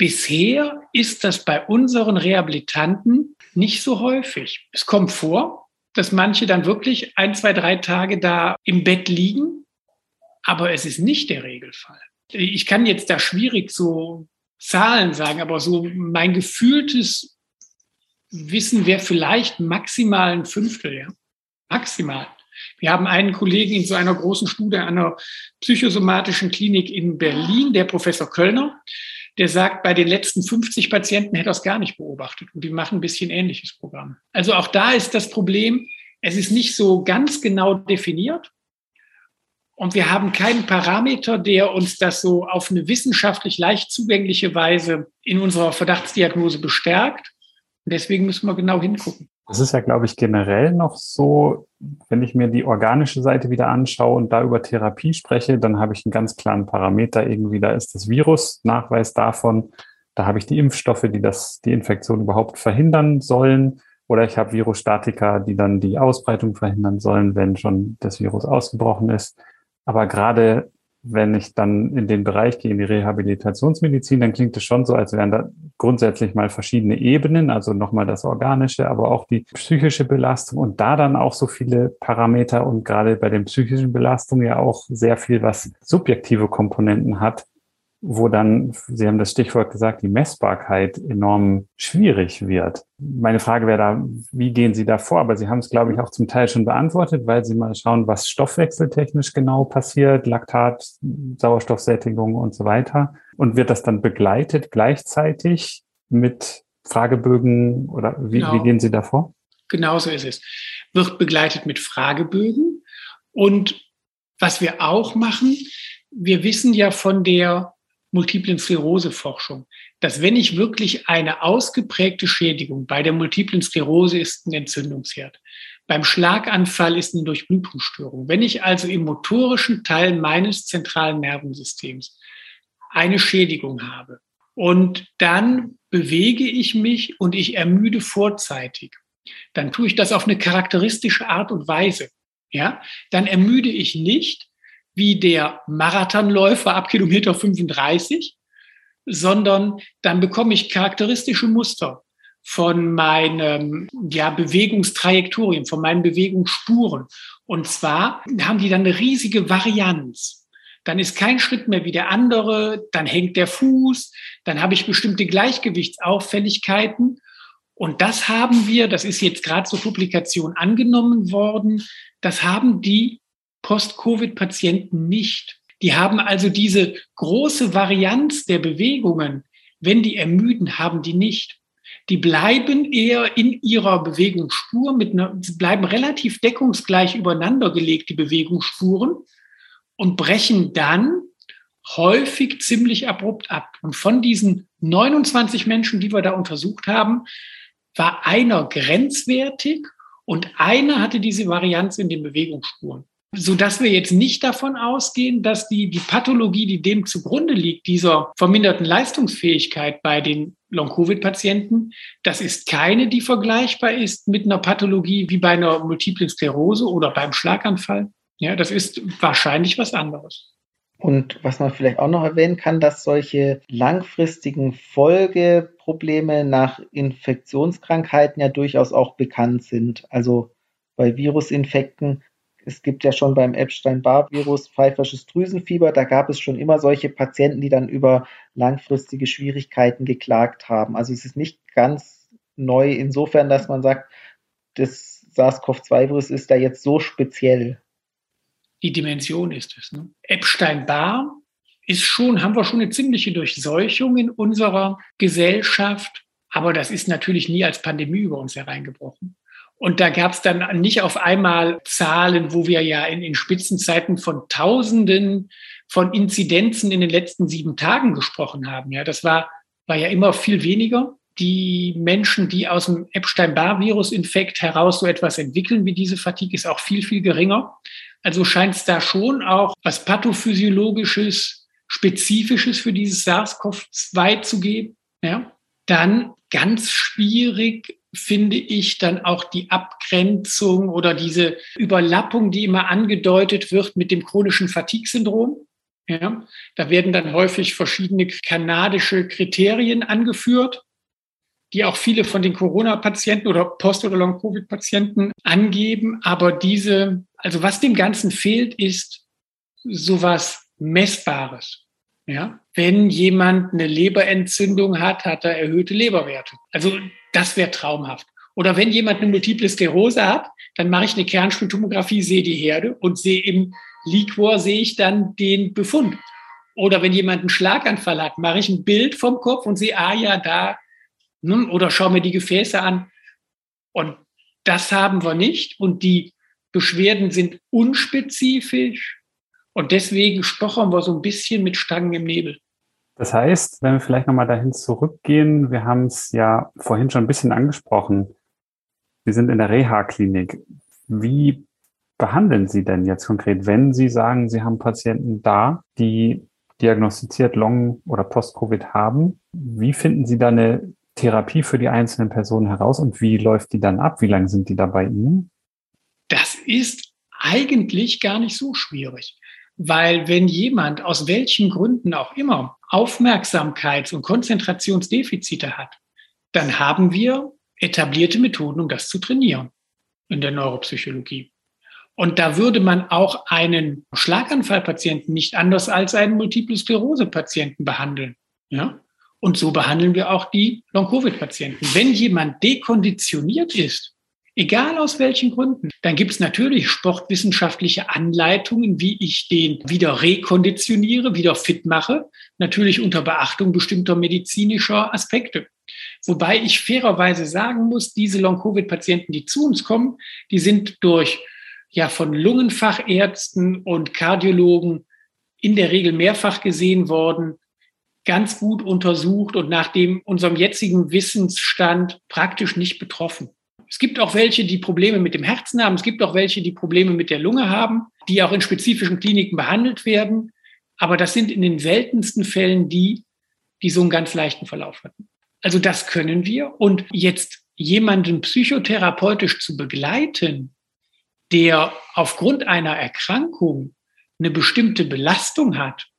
bisher ist das bei unseren Rehabilitanten nicht so häufig. Es kommt vor, dass manche dann wirklich ein, zwei, drei Tage da im Bett liegen, aber es ist nicht der Regelfall. Ich kann jetzt da schwierig so Zahlen sagen, aber so mein gefühltes Wissen wäre vielleicht maximal ein Fünftel, ja. Maximal. Wir haben einen Kollegen in so einer großen Studie einer psychosomatischen Klinik in Berlin, der Professor Kölner, der sagt, bei den letzten 50 Patienten hätte er es gar nicht beobachtet. Und die machen ein bisschen ähnliches Programm. Also auch da ist das Problem, es ist nicht so ganz genau definiert. Und wir haben keinen Parameter, der uns das so auf eine wissenschaftlich leicht zugängliche Weise in unserer Verdachtsdiagnose bestärkt. Und deswegen müssen wir genau hingucken. Das ist ja, glaube ich, generell noch so, wenn ich mir die organische Seite wieder anschaue und da über Therapie spreche, dann habe ich einen ganz klaren Parameter irgendwie. Da ist das Virus, Nachweis davon. Da habe ich die Impfstoffe, die das, die Infektion überhaupt verhindern sollen. Oder ich habe Virostatika, die dann die Ausbreitung verhindern sollen, wenn schon das Virus ausgebrochen ist. Aber gerade wenn ich dann in den Bereich gehe, in die Rehabilitationsmedizin, dann klingt es schon so, als wären da grundsätzlich mal verschiedene Ebenen, also nochmal das Organische, aber auch die psychische Belastung und da dann auch so viele Parameter und gerade bei den psychischen Belastungen ja auch sehr viel, was subjektive Komponenten hat, wo dann, Sie haben das Stichwort gesagt, die Messbarkeit enorm schwierig wird. Meine Frage wäre da, wie gehen Sie da vor? Aber Sie haben es, glaube ich, auch zum Teil schon beantwortet, weil Sie mal schauen, was stoffwechseltechnisch genau passiert, Laktat, Sauerstoffsättigung und so weiter. Und wird das dann begleitet gleichzeitig mit Fragebögen oder wie, genau. wie gehen Sie da vor? Genauso ist es. Wird begleitet mit Fragebögen. Und was wir auch machen, wir wissen ja von der multiplen Sklerose-Forschung, dass wenn ich wirklich eine ausgeprägte Schädigung, bei der multiplen Sklerose ist ein Entzündungsherd, beim Schlaganfall ist eine Durchblutungsstörung, wenn ich also im motorischen Teil meines zentralen Nervensystems eine Schädigung habe und dann bewege ich mich und ich ermüde vorzeitig, dann tue ich das auf eine charakteristische Art und Weise. Ja, dann ermüde ich nicht, wie der Marathonläufer ab Kilometer 35, sondern dann bekomme ich charakteristische Muster von meinen ja, Bewegungstrajektorien, von meinen Bewegungsspuren. Und zwar haben die dann eine riesige Varianz. Dann ist kein Schritt mehr wie der andere, dann hängt der Fuß, dann habe ich bestimmte Gleichgewichtsauffälligkeiten. Und das haben wir, das ist jetzt gerade zur Publikation angenommen worden, das haben die Post-Covid-Patienten nicht. Die haben also diese große Varianz der Bewegungen. Wenn die ermüden, haben die nicht. Die bleiben eher in ihrer Bewegungsspur mit einer, bleiben relativ deckungsgleich übereinander gelegt, die Bewegungsspuren, und brechen dann häufig ziemlich abrupt ab. Und von diesen 29 Menschen, die wir da untersucht haben, war einer grenzwertig und einer hatte diese Varianz in den Bewegungsspuren so dass wir jetzt nicht davon ausgehen, dass die, die Pathologie, die dem zugrunde liegt, dieser verminderten Leistungsfähigkeit bei den Long-Covid-Patienten, das ist keine, die vergleichbar ist mit einer Pathologie wie bei einer multiplen Sklerose oder beim Schlaganfall. Ja, das ist wahrscheinlich was anderes. Und was man vielleicht auch noch erwähnen kann, dass solche langfristigen Folgeprobleme nach Infektionskrankheiten ja durchaus auch bekannt sind. Also bei Virusinfekten es gibt ja schon beim Epstein-Barr-Virus pfeifersches Drüsenfieber. Da gab es schon immer solche Patienten, die dann über langfristige Schwierigkeiten geklagt haben. Also es ist nicht ganz neu insofern, dass man sagt, das SARS-CoV-2-Virus ist da jetzt so speziell. Die Dimension ist es. Ne? Epstein-Barr ist schon, haben wir schon eine ziemliche Durchseuchung in unserer Gesellschaft. Aber das ist natürlich nie als Pandemie über uns hereingebrochen. Und da gab es dann nicht auf einmal Zahlen, wo wir ja in, in Spitzenzeiten von Tausenden von Inzidenzen in den letzten sieben Tagen gesprochen haben. Ja, das war, war ja immer viel weniger. Die Menschen, die aus dem Epstein-Barr-Virus-Infekt heraus so etwas entwickeln wie diese Fatigue, ist auch viel, viel geringer. Also scheint es da schon auch was pathophysiologisches, spezifisches für dieses SARS-CoV-2 zu geben. Ja, dann ganz schwierig finde ich dann auch die Abgrenzung oder diese Überlappung, die immer angedeutet wird mit dem chronischen Fatigue-Syndrom. Ja, da werden dann häufig verschiedene kanadische Kriterien angeführt, die auch viele von den Corona-Patienten oder Post- oder Long-Covid-Patienten angeben. Aber diese, also was dem Ganzen fehlt, ist sowas Messbares. Ja, wenn jemand eine Leberentzündung hat, hat er erhöhte Leberwerte. Also das wäre traumhaft. Oder wenn jemand eine Multiple Sklerose hat, dann mache ich eine Kernspintomographie, sehe die Herde und sehe im Liquor sehe ich dann den Befund. Oder wenn jemand einen Schlaganfall hat, mache ich ein Bild vom Kopf und sehe, ah ja, da, ne, oder schaue mir die Gefäße an. Und das haben wir nicht. Und die Beschwerden sind unspezifisch. Und deswegen stochern wir so ein bisschen mit Stangen im Nebel. Das heißt, wenn wir vielleicht nochmal dahin zurückgehen, wir haben es ja vorhin schon ein bisschen angesprochen. Sie sind in der Reha-Klinik. Wie behandeln Sie denn jetzt konkret, wenn Sie sagen, Sie haben Patienten da, die diagnostiziert Long- oder Post-Covid haben? Wie finden Sie da eine Therapie für die einzelnen Personen heraus und wie läuft die dann ab? Wie lange sind die da bei Ihnen? Das ist eigentlich gar nicht so schwierig. Weil wenn jemand aus welchen Gründen auch immer Aufmerksamkeits- und Konzentrationsdefizite hat, dann haben wir etablierte Methoden, um das zu trainieren in der Neuropsychologie. Und da würde man auch einen Schlaganfallpatienten nicht anders als einen Multiple Sklerose-Patienten behandeln. Ja? Und so behandeln wir auch die Long-Covid-Patienten. Wenn jemand dekonditioniert ist, egal aus welchen Gründen, dann gibt es natürlich sportwissenschaftliche Anleitungen, wie ich den wieder rekonditioniere, wieder fit mache, natürlich unter Beachtung bestimmter medizinischer Aspekte. Wobei ich fairerweise sagen muss, diese Long-Covid-Patienten, die zu uns kommen, die sind durch ja von Lungenfachärzten und Kardiologen in der Regel mehrfach gesehen worden, ganz gut untersucht und nach dem unserem jetzigen Wissensstand praktisch nicht betroffen. Es gibt auch welche, die Probleme mit dem Herzen haben. Es gibt auch welche, die Probleme mit der Lunge haben, die auch in spezifischen Kliniken behandelt werden. Aber das sind in den seltensten Fällen die, die so einen ganz leichten Verlauf hatten. Also das können wir. Und jetzt jemanden psychotherapeutisch zu begleiten, der aufgrund einer Erkrankung eine bestimmte Belastung hat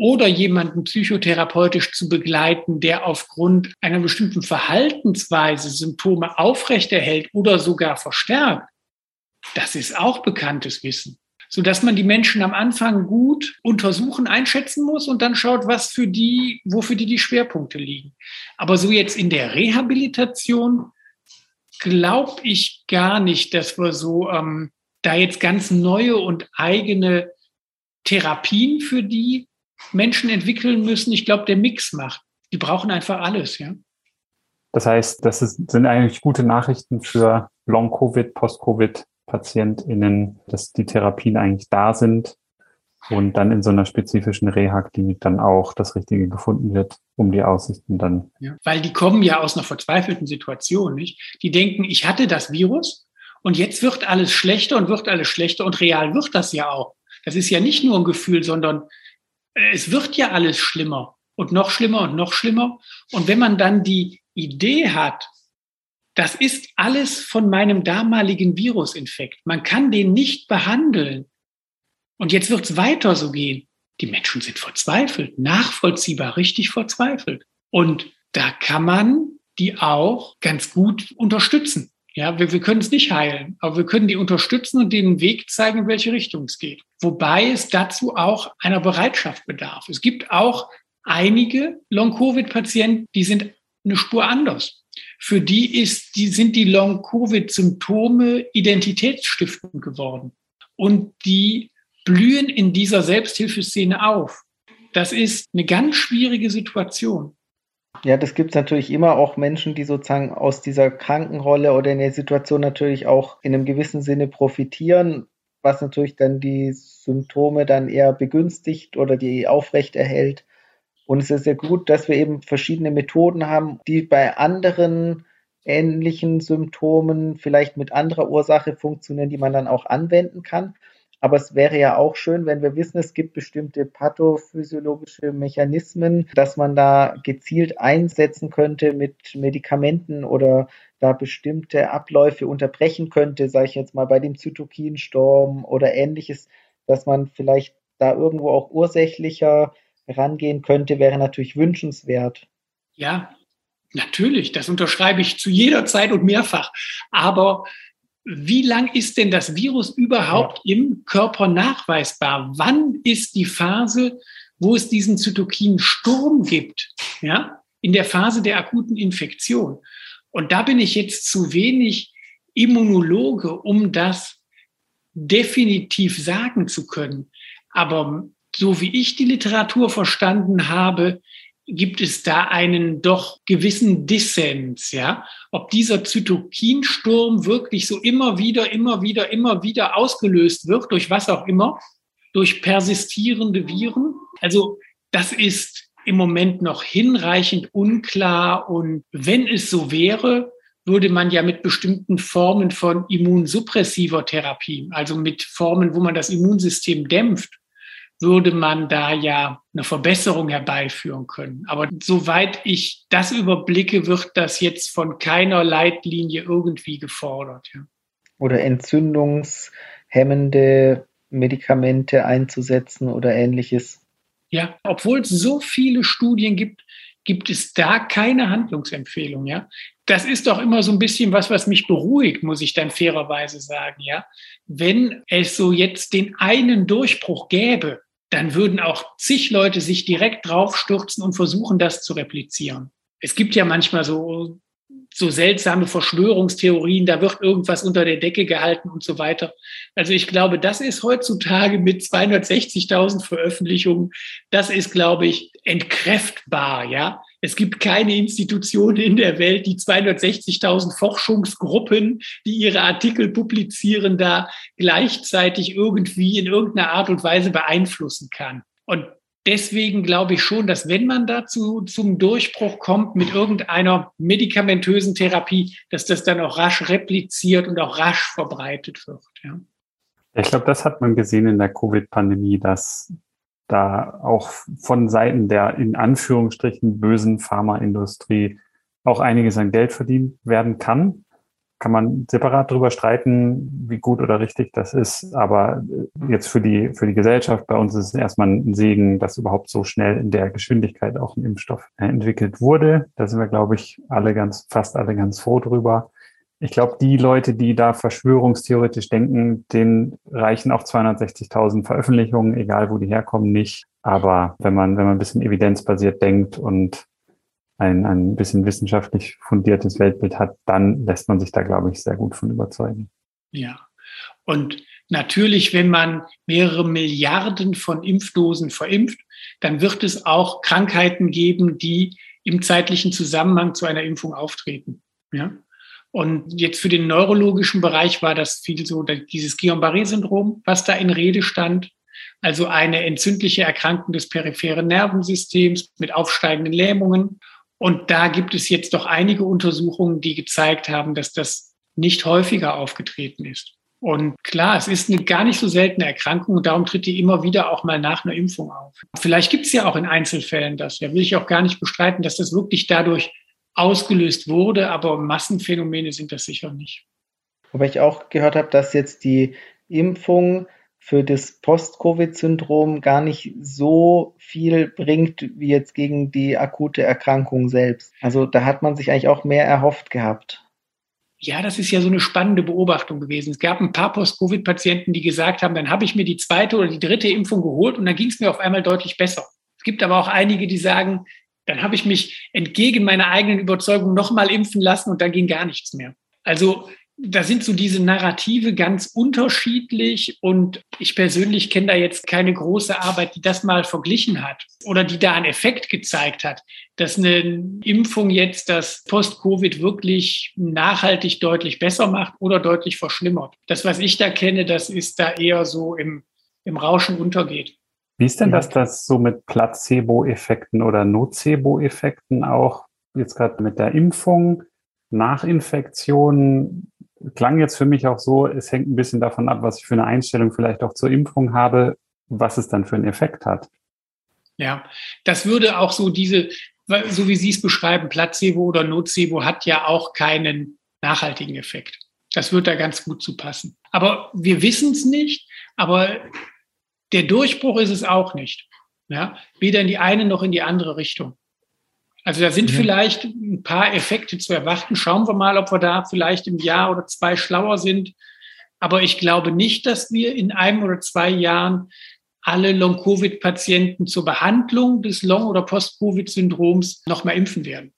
oder jemanden psychotherapeutisch zu begleiten, der aufgrund einer bestimmten Verhaltensweise Symptome aufrechterhält oder sogar verstärkt, das ist auch bekanntes Wissen, so dass man die Menschen am Anfang gut untersuchen, einschätzen muss und dann schaut, was für die, wofür die die Schwerpunkte liegen. Aber so jetzt in der Rehabilitation glaube ich gar nicht, dass wir so ähm, da jetzt ganz neue und eigene Therapien für die Menschen entwickeln müssen. Ich glaube, der Mix macht. Die brauchen einfach alles, ja. Das heißt, das ist, sind eigentlich gute Nachrichten für Long-Covid, Post-Covid-PatientInnen, dass die Therapien eigentlich da sind und dann in so einer spezifischen Reha-Klinik dann auch das Richtige gefunden wird, um die Aussichten dann. Ja, weil die kommen ja aus einer verzweifelten Situation, nicht? Die denken, ich hatte das Virus und jetzt wird alles schlechter und wird alles schlechter und real wird das ja auch. Das ist ja nicht nur ein Gefühl, sondern es wird ja alles schlimmer und noch schlimmer und noch schlimmer. Und wenn man dann die Idee hat, das ist alles von meinem damaligen Virusinfekt. Man kann den nicht behandeln. Und jetzt wird es weiter so gehen. Die Menschen sind verzweifelt, nachvollziehbar, richtig verzweifelt. Und da kann man die auch ganz gut unterstützen. Ja, wir, wir können es nicht heilen, aber wir können die unterstützen und denen Weg zeigen, in welche Richtung es geht. Wobei es dazu auch einer Bereitschaft bedarf. Es gibt auch einige Long-Covid-Patienten, die sind eine Spur anders. Für die ist, die sind die Long-Covid-Symptome identitätsstiftend geworden. Und die blühen in dieser Selbsthilfeszene auf. Das ist eine ganz schwierige Situation. Ja, das gibt es natürlich immer auch Menschen, die sozusagen aus dieser Krankenrolle oder in der Situation natürlich auch in einem gewissen Sinne profitieren, was natürlich dann die Symptome dann eher begünstigt oder die aufrechterhält. Und es ist sehr gut, dass wir eben verschiedene Methoden haben, die bei anderen ähnlichen Symptomen vielleicht mit anderer Ursache funktionieren, die man dann auch anwenden kann. Aber es wäre ja auch schön, wenn wir wissen, es gibt bestimmte pathophysiologische Mechanismen, dass man da gezielt einsetzen könnte mit Medikamenten oder da bestimmte Abläufe unterbrechen könnte, sage ich jetzt mal bei dem Zytokinsturm oder ähnliches, dass man vielleicht da irgendwo auch ursächlicher rangehen könnte, wäre natürlich wünschenswert. Ja, natürlich, das unterschreibe ich zu jeder Zeit und mehrfach. Aber wie lang ist denn das Virus überhaupt ja. im Körper nachweisbar? Wann ist die Phase, wo es diesen Zytokinsturm gibt? Ja, in der Phase der akuten Infektion. Und da bin ich jetzt zu wenig Immunologe, um das definitiv sagen zu können. Aber so wie ich die Literatur verstanden habe, gibt es da einen doch gewissen Dissens, ja? Ob dieser Zytokinsturm wirklich so immer wieder, immer wieder, immer wieder ausgelöst wird, durch was auch immer, durch persistierende Viren. Also, das ist im Moment noch hinreichend unklar. Und wenn es so wäre, würde man ja mit bestimmten Formen von immunsuppressiver Therapie, also mit Formen, wo man das Immunsystem dämpft, würde man da ja eine Verbesserung herbeiführen können. Aber soweit ich das überblicke, wird das jetzt von keiner Leitlinie irgendwie gefordert. Ja. Oder entzündungshemmende Medikamente einzusetzen oder ähnliches. Ja, obwohl es so viele Studien gibt, gibt es da keine Handlungsempfehlung, ja. Das ist doch immer so ein bisschen was, was mich beruhigt, muss ich dann fairerweise sagen, ja. Wenn es so jetzt den einen Durchbruch gäbe, dann würden auch zig Leute sich direkt draufstürzen und versuchen, das zu replizieren. Es gibt ja manchmal so, so seltsame Verschwörungstheorien, da wird irgendwas unter der Decke gehalten und so weiter. Also ich glaube, das ist heutzutage mit 260.000 Veröffentlichungen, das ist, glaube ich, entkräftbar, ja. Es gibt keine Institution in der Welt, die 260.000 Forschungsgruppen, die ihre Artikel publizieren, da gleichzeitig irgendwie in irgendeiner Art und Weise beeinflussen kann. Und deswegen glaube ich schon, dass wenn man dazu zum Durchbruch kommt mit irgendeiner medikamentösen Therapie, dass das dann auch rasch repliziert und auch rasch verbreitet wird. Ja. Ich glaube, das hat man gesehen in der Covid-Pandemie, dass da auch von Seiten der in Anführungsstrichen bösen Pharmaindustrie auch einiges an Geld verdient werden kann. Kann man separat darüber streiten, wie gut oder richtig das ist. Aber jetzt für die, für die Gesellschaft bei uns ist es erstmal ein Segen, dass überhaupt so schnell in der Geschwindigkeit auch ein Impfstoff entwickelt wurde. Da sind wir, glaube ich, alle ganz, fast alle ganz froh drüber ich glaube, die Leute, die da verschwörungstheoretisch denken, denen reichen auch 260.000 Veröffentlichungen, egal wo die herkommen, nicht. Aber wenn man, wenn man ein bisschen evidenzbasiert denkt und ein, ein bisschen wissenschaftlich fundiertes Weltbild hat, dann lässt man sich da, glaube ich, sehr gut von überzeugen. Ja. Und natürlich, wenn man mehrere Milliarden von Impfdosen verimpft, dann wird es auch Krankheiten geben, die im zeitlichen Zusammenhang zu einer Impfung auftreten. Ja. Und jetzt für den neurologischen Bereich war das viel so dieses Guillain-Barré-Syndrom, was da in Rede stand. Also eine entzündliche Erkrankung des peripheren Nervensystems mit aufsteigenden Lähmungen. Und da gibt es jetzt doch einige Untersuchungen, die gezeigt haben, dass das nicht häufiger aufgetreten ist. Und klar, es ist eine gar nicht so seltene Erkrankung und darum tritt die immer wieder auch mal nach einer Impfung auf. Vielleicht gibt es ja auch in Einzelfällen das. Ja, will ich auch gar nicht bestreiten, dass das wirklich dadurch ausgelöst wurde, aber Massenphänomene sind das sicher nicht. Wobei ich auch gehört habe, dass jetzt die Impfung für das Post-Covid-Syndrom gar nicht so viel bringt wie jetzt gegen die akute Erkrankung selbst. Also da hat man sich eigentlich auch mehr erhofft gehabt. Ja, das ist ja so eine spannende Beobachtung gewesen. Es gab ein paar Post-Covid-Patienten, die gesagt haben, dann habe ich mir die zweite oder die dritte Impfung geholt und dann ging es mir auf einmal deutlich besser. Es gibt aber auch einige, die sagen, dann habe ich mich entgegen meiner eigenen Überzeugung nochmal impfen lassen und dann ging gar nichts mehr. Also da sind so diese Narrative ganz unterschiedlich und ich persönlich kenne da jetzt keine große Arbeit, die das mal verglichen hat oder die da einen Effekt gezeigt hat, dass eine Impfung jetzt das Post-Covid wirklich nachhaltig deutlich besser macht oder deutlich verschlimmert. Das, was ich da kenne, das ist da eher so im, im Rauschen untergeht. Wie ist denn das, das so mit Placebo-Effekten oder Nocebo-Effekten auch jetzt gerade mit der Impfung, Nachinfektionen? klang jetzt für mich auch so, es hängt ein bisschen davon ab, was ich für eine Einstellung vielleicht auch zur Impfung habe, was es dann für einen Effekt hat. Ja, das würde auch so diese, so wie Sie es beschreiben, Placebo oder Nocebo hat ja auch keinen nachhaltigen Effekt. Das wird da ganz gut zu passen. Aber wir wissen es nicht, aber der Durchbruch ist es auch nicht. Ja, weder in die eine noch in die andere Richtung. Also da sind mhm. vielleicht ein paar Effekte zu erwarten. Schauen wir mal, ob wir da vielleicht im Jahr oder zwei schlauer sind. Aber ich glaube nicht, dass wir in einem oder zwei Jahren alle Long-Covid-Patienten zur Behandlung des Long- oder Post-Covid-Syndroms noch mal impfen werden.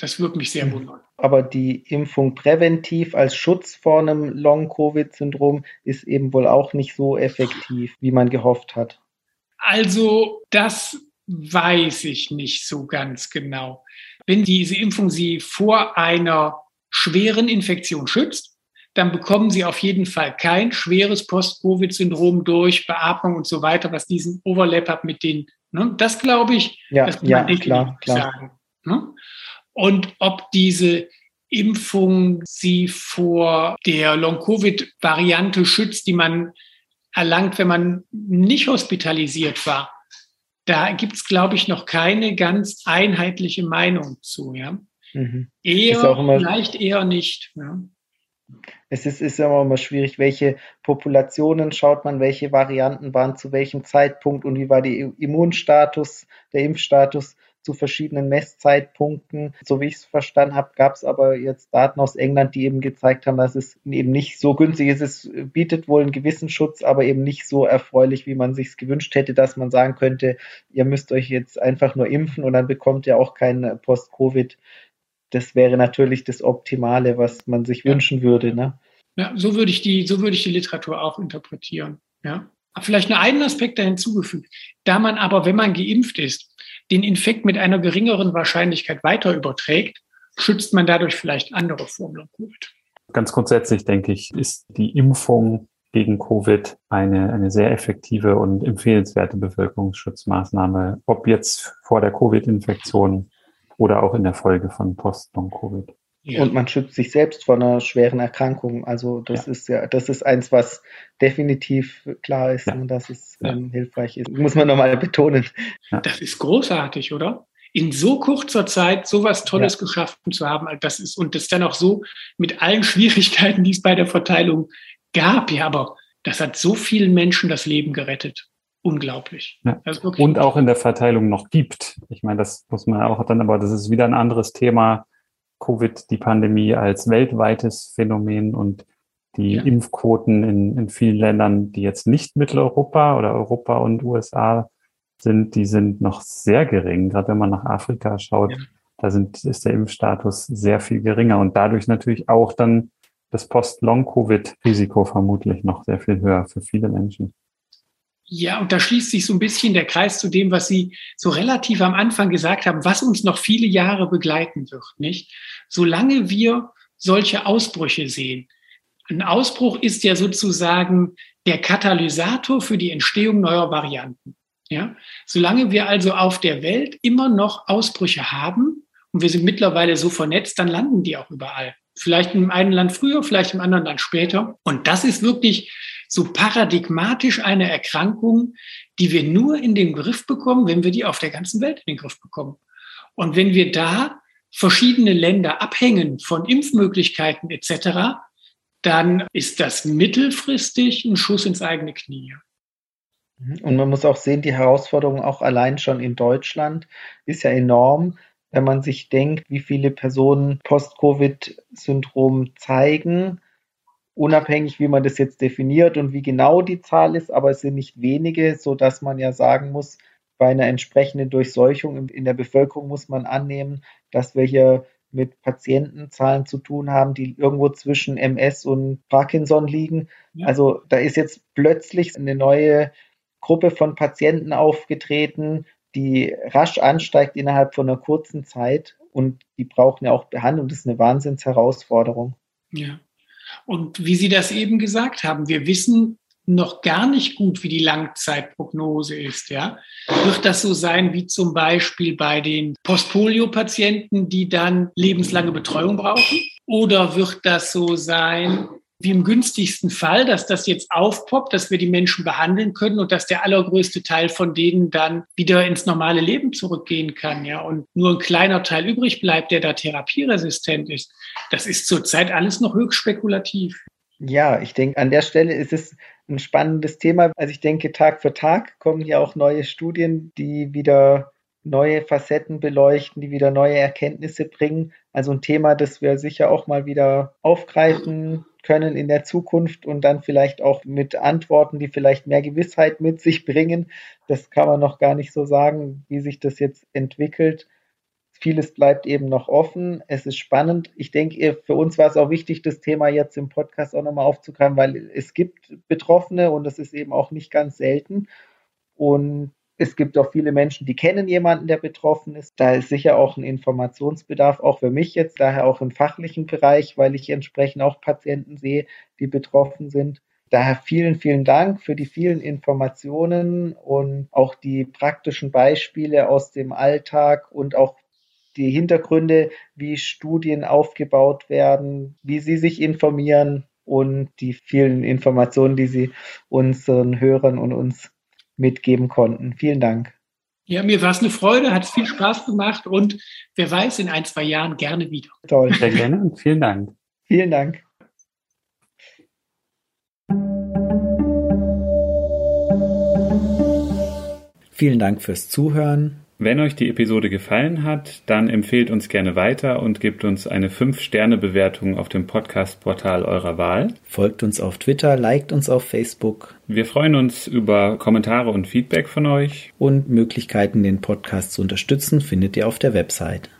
Das würde mich sehr mhm. wundern. Aber die Impfung präventiv als Schutz vor einem Long-Covid-Syndrom ist eben wohl auch nicht so effektiv, wie man gehofft hat. Also das weiß ich nicht so ganz genau. Wenn diese Impfung Sie vor einer schweren Infektion schützt, dann bekommen Sie auf jeden Fall kein schweres Post-Covid-Syndrom durch Beatmung und so weiter, was diesen Overlap hat mit den. Ne? Das glaube ich, ja, das kann ja, man klar, klar. sagen. Ne? Und ob diese Impfung Sie vor der Long-Covid-Variante schützt, die man erlangt, wenn man nicht hospitalisiert war, da gibt es, glaube ich, noch keine ganz einheitliche Meinung zu. Ja? Mhm. Eher, vielleicht eher nicht. Ja? Es ist, ist immer, immer schwierig, welche Populationen schaut man, welche Varianten waren zu welchem Zeitpunkt und wie war der Immunstatus, der Impfstatus zu verschiedenen Messzeitpunkten. So wie ich es verstanden habe, gab es aber jetzt Daten aus England, die eben gezeigt haben, dass es eben nicht so günstig ist. Es bietet wohl einen gewissen Schutz, aber eben nicht so erfreulich, wie man sich gewünscht hätte, dass man sagen könnte, ihr müsst euch jetzt einfach nur impfen und dann bekommt ihr auch kein Post-Covid. Das wäre natürlich das Optimale, was man sich ja. wünschen würde. Ne? Ja, so würde ich die, so würde ich die Literatur auch interpretieren. Ja. Vielleicht nur einen Aspekt da hinzugefügt. Da man aber, wenn man geimpft ist, den Infekt mit einer geringeren Wahrscheinlichkeit weiter überträgt, schützt man dadurch vielleicht andere Formen von Covid. Ganz grundsätzlich denke ich, ist die Impfung gegen Covid eine, eine sehr effektive und empfehlenswerte Bevölkerungsschutzmaßnahme, ob jetzt vor der Covid-Infektion oder auch in der Folge von Post-Long-Covid. Ja. Und man schützt sich selbst vor einer schweren Erkrankung. Also das ja. ist ja, das ist eins, was definitiv klar ist ja. und dass es ähm, hilfreich ist. Muss man nochmal betonen. Das ist großartig, oder? In so kurzer Zeit sowas Tolles geschaffen zu haben, das ist, und das dann auch so mit allen Schwierigkeiten, die es bei der Verteilung gab. Ja, aber das hat so vielen Menschen das Leben gerettet. Unglaublich. und auch in der Verteilung noch gibt. Ich meine, das muss man auch dann, aber das ist wieder ein anderes Thema Covid, die Pandemie als weltweites Phänomen und die ja. Impfquoten in, in vielen Ländern, die jetzt nicht Mitteleuropa oder Europa und USA sind, die sind noch sehr gering. Gerade wenn man nach Afrika schaut, ja. da sind, ist der Impfstatus sehr viel geringer und dadurch natürlich auch dann das Post-Long-Covid-Risiko vermutlich noch sehr viel höher für viele Menschen. Ja, und da schließt sich so ein bisschen der Kreis zu dem, was Sie so relativ am Anfang gesagt haben, was uns noch viele Jahre begleiten wird, nicht? Solange wir solche Ausbrüche sehen. Ein Ausbruch ist ja sozusagen der Katalysator für die Entstehung neuer Varianten. Ja? Solange wir also auf der Welt immer noch Ausbrüche haben und wir sind mittlerweile so vernetzt, dann landen die auch überall. Vielleicht in einem Land früher, vielleicht im anderen Land später. Und das ist wirklich so paradigmatisch eine Erkrankung, die wir nur in den Griff bekommen, wenn wir die auf der ganzen Welt in den Griff bekommen. Und wenn wir da verschiedene Länder abhängen von Impfmöglichkeiten etc., dann ist das mittelfristig ein Schuss ins eigene Knie. Und man muss auch sehen, die Herausforderung auch allein schon in Deutschland ist ja enorm, wenn man sich denkt, wie viele Personen Post-Covid-Syndrom zeigen unabhängig, wie man das jetzt definiert und wie genau die Zahl ist, aber es sind nicht wenige, so dass man ja sagen muss, bei einer entsprechenden Durchseuchung in der Bevölkerung muss man annehmen, dass wir hier mit Patientenzahlen zu tun haben, die irgendwo zwischen MS und Parkinson liegen. Ja. Also da ist jetzt plötzlich eine neue Gruppe von Patienten aufgetreten, die rasch ansteigt innerhalb von einer kurzen Zeit und die brauchen ja auch Behandlung. Das ist eine Wahnsinnsherausforderung. Ja. Und wie Sie das eben gesagt haben, wir wissen noch gar nicht gut, wie die Langzeitprognose ist. Ja? Wird das so sein wie zum Beispiel bei den Postpolio-Patienten, die dann lebenslange Betreuung brauchen? Oder wird das so sein, wie im günstigsten Fall, dass das jetzt aufpoppt, dass wir die Menschen behandeln können und dass der allergrößte Teil von denen dann wieder ins normale Leben zurückgehen kann, ja, und nur ein kleiner Teil übrig bleibt, der da therapieresistent ist. Das ist zurzeit alles noch höchst spekulativ. Ja, ich denke, an der Stelle ist es ein spannendes Thema. Also ich denke, Tag für Tag kommen ja auch neue Studien, die wieder neue Facetten beleuchten, die wieder neue Erkenntnisse bringen. Also ein Thema, das wir sicher auch mal wieder aufgreifen können in der Zukunft und dann vielleicht auch mit Antworten, die vielleicht mehr Gewissheit mit sich bringen. Das kann man noch gar nicht so sagen, wie sich das jetzt entwickelt. Vieles bleibt eben noch offen. Es ist spannend. Ich denke, für uns war es auch wichtig, das Thema jetzt im Podcast auch nochmal aufzugreifen, weil es gibt Betroffene und das ist eben auch nicht ganz selten. Und es gibt auch viele Menschen, die kennen jemanden, der betroffen ist. Da ist sicher auch ein Informationsbedarf, auch für mich jetzt, daher auch im fachlichen Bereich, weil ich entsprechend auch Patienten sehe, die betroffen sind. Daher vielen, vielen Dank für die vielen Informationen und auch die praktischen Beispiele aus dem Alltag und auch die Hintergründe, wie Studien aufgebaut werden, wie Sie sich informieren und die vielen Informationen, die Sie unseren Hörern und uns mitgeben konnten. Vielen Dank. Ja, mir war es eine Freude, hat viel Spaß gemacht und wer weiß, in ein, zwei Jahren gerne wieder. Toll. Sehr gerne und vielen Dank. Vielen Dank. Vielen Dank fürs Zuhören. Wenn euch die Episode gefallen hat, dann empfehlt uns gerne weiter und gebt uns eine 5-Sterne-Bewertung auf dem Podcast-Portal eurer Wahl. Folgt uns auf Twitter, liked uns auf Facebook. Wir freuen uns über Kommentare und Feedback von euch. Und Möglichkeiten, den Podcast zu unterstützen, findet ihr auf der Website.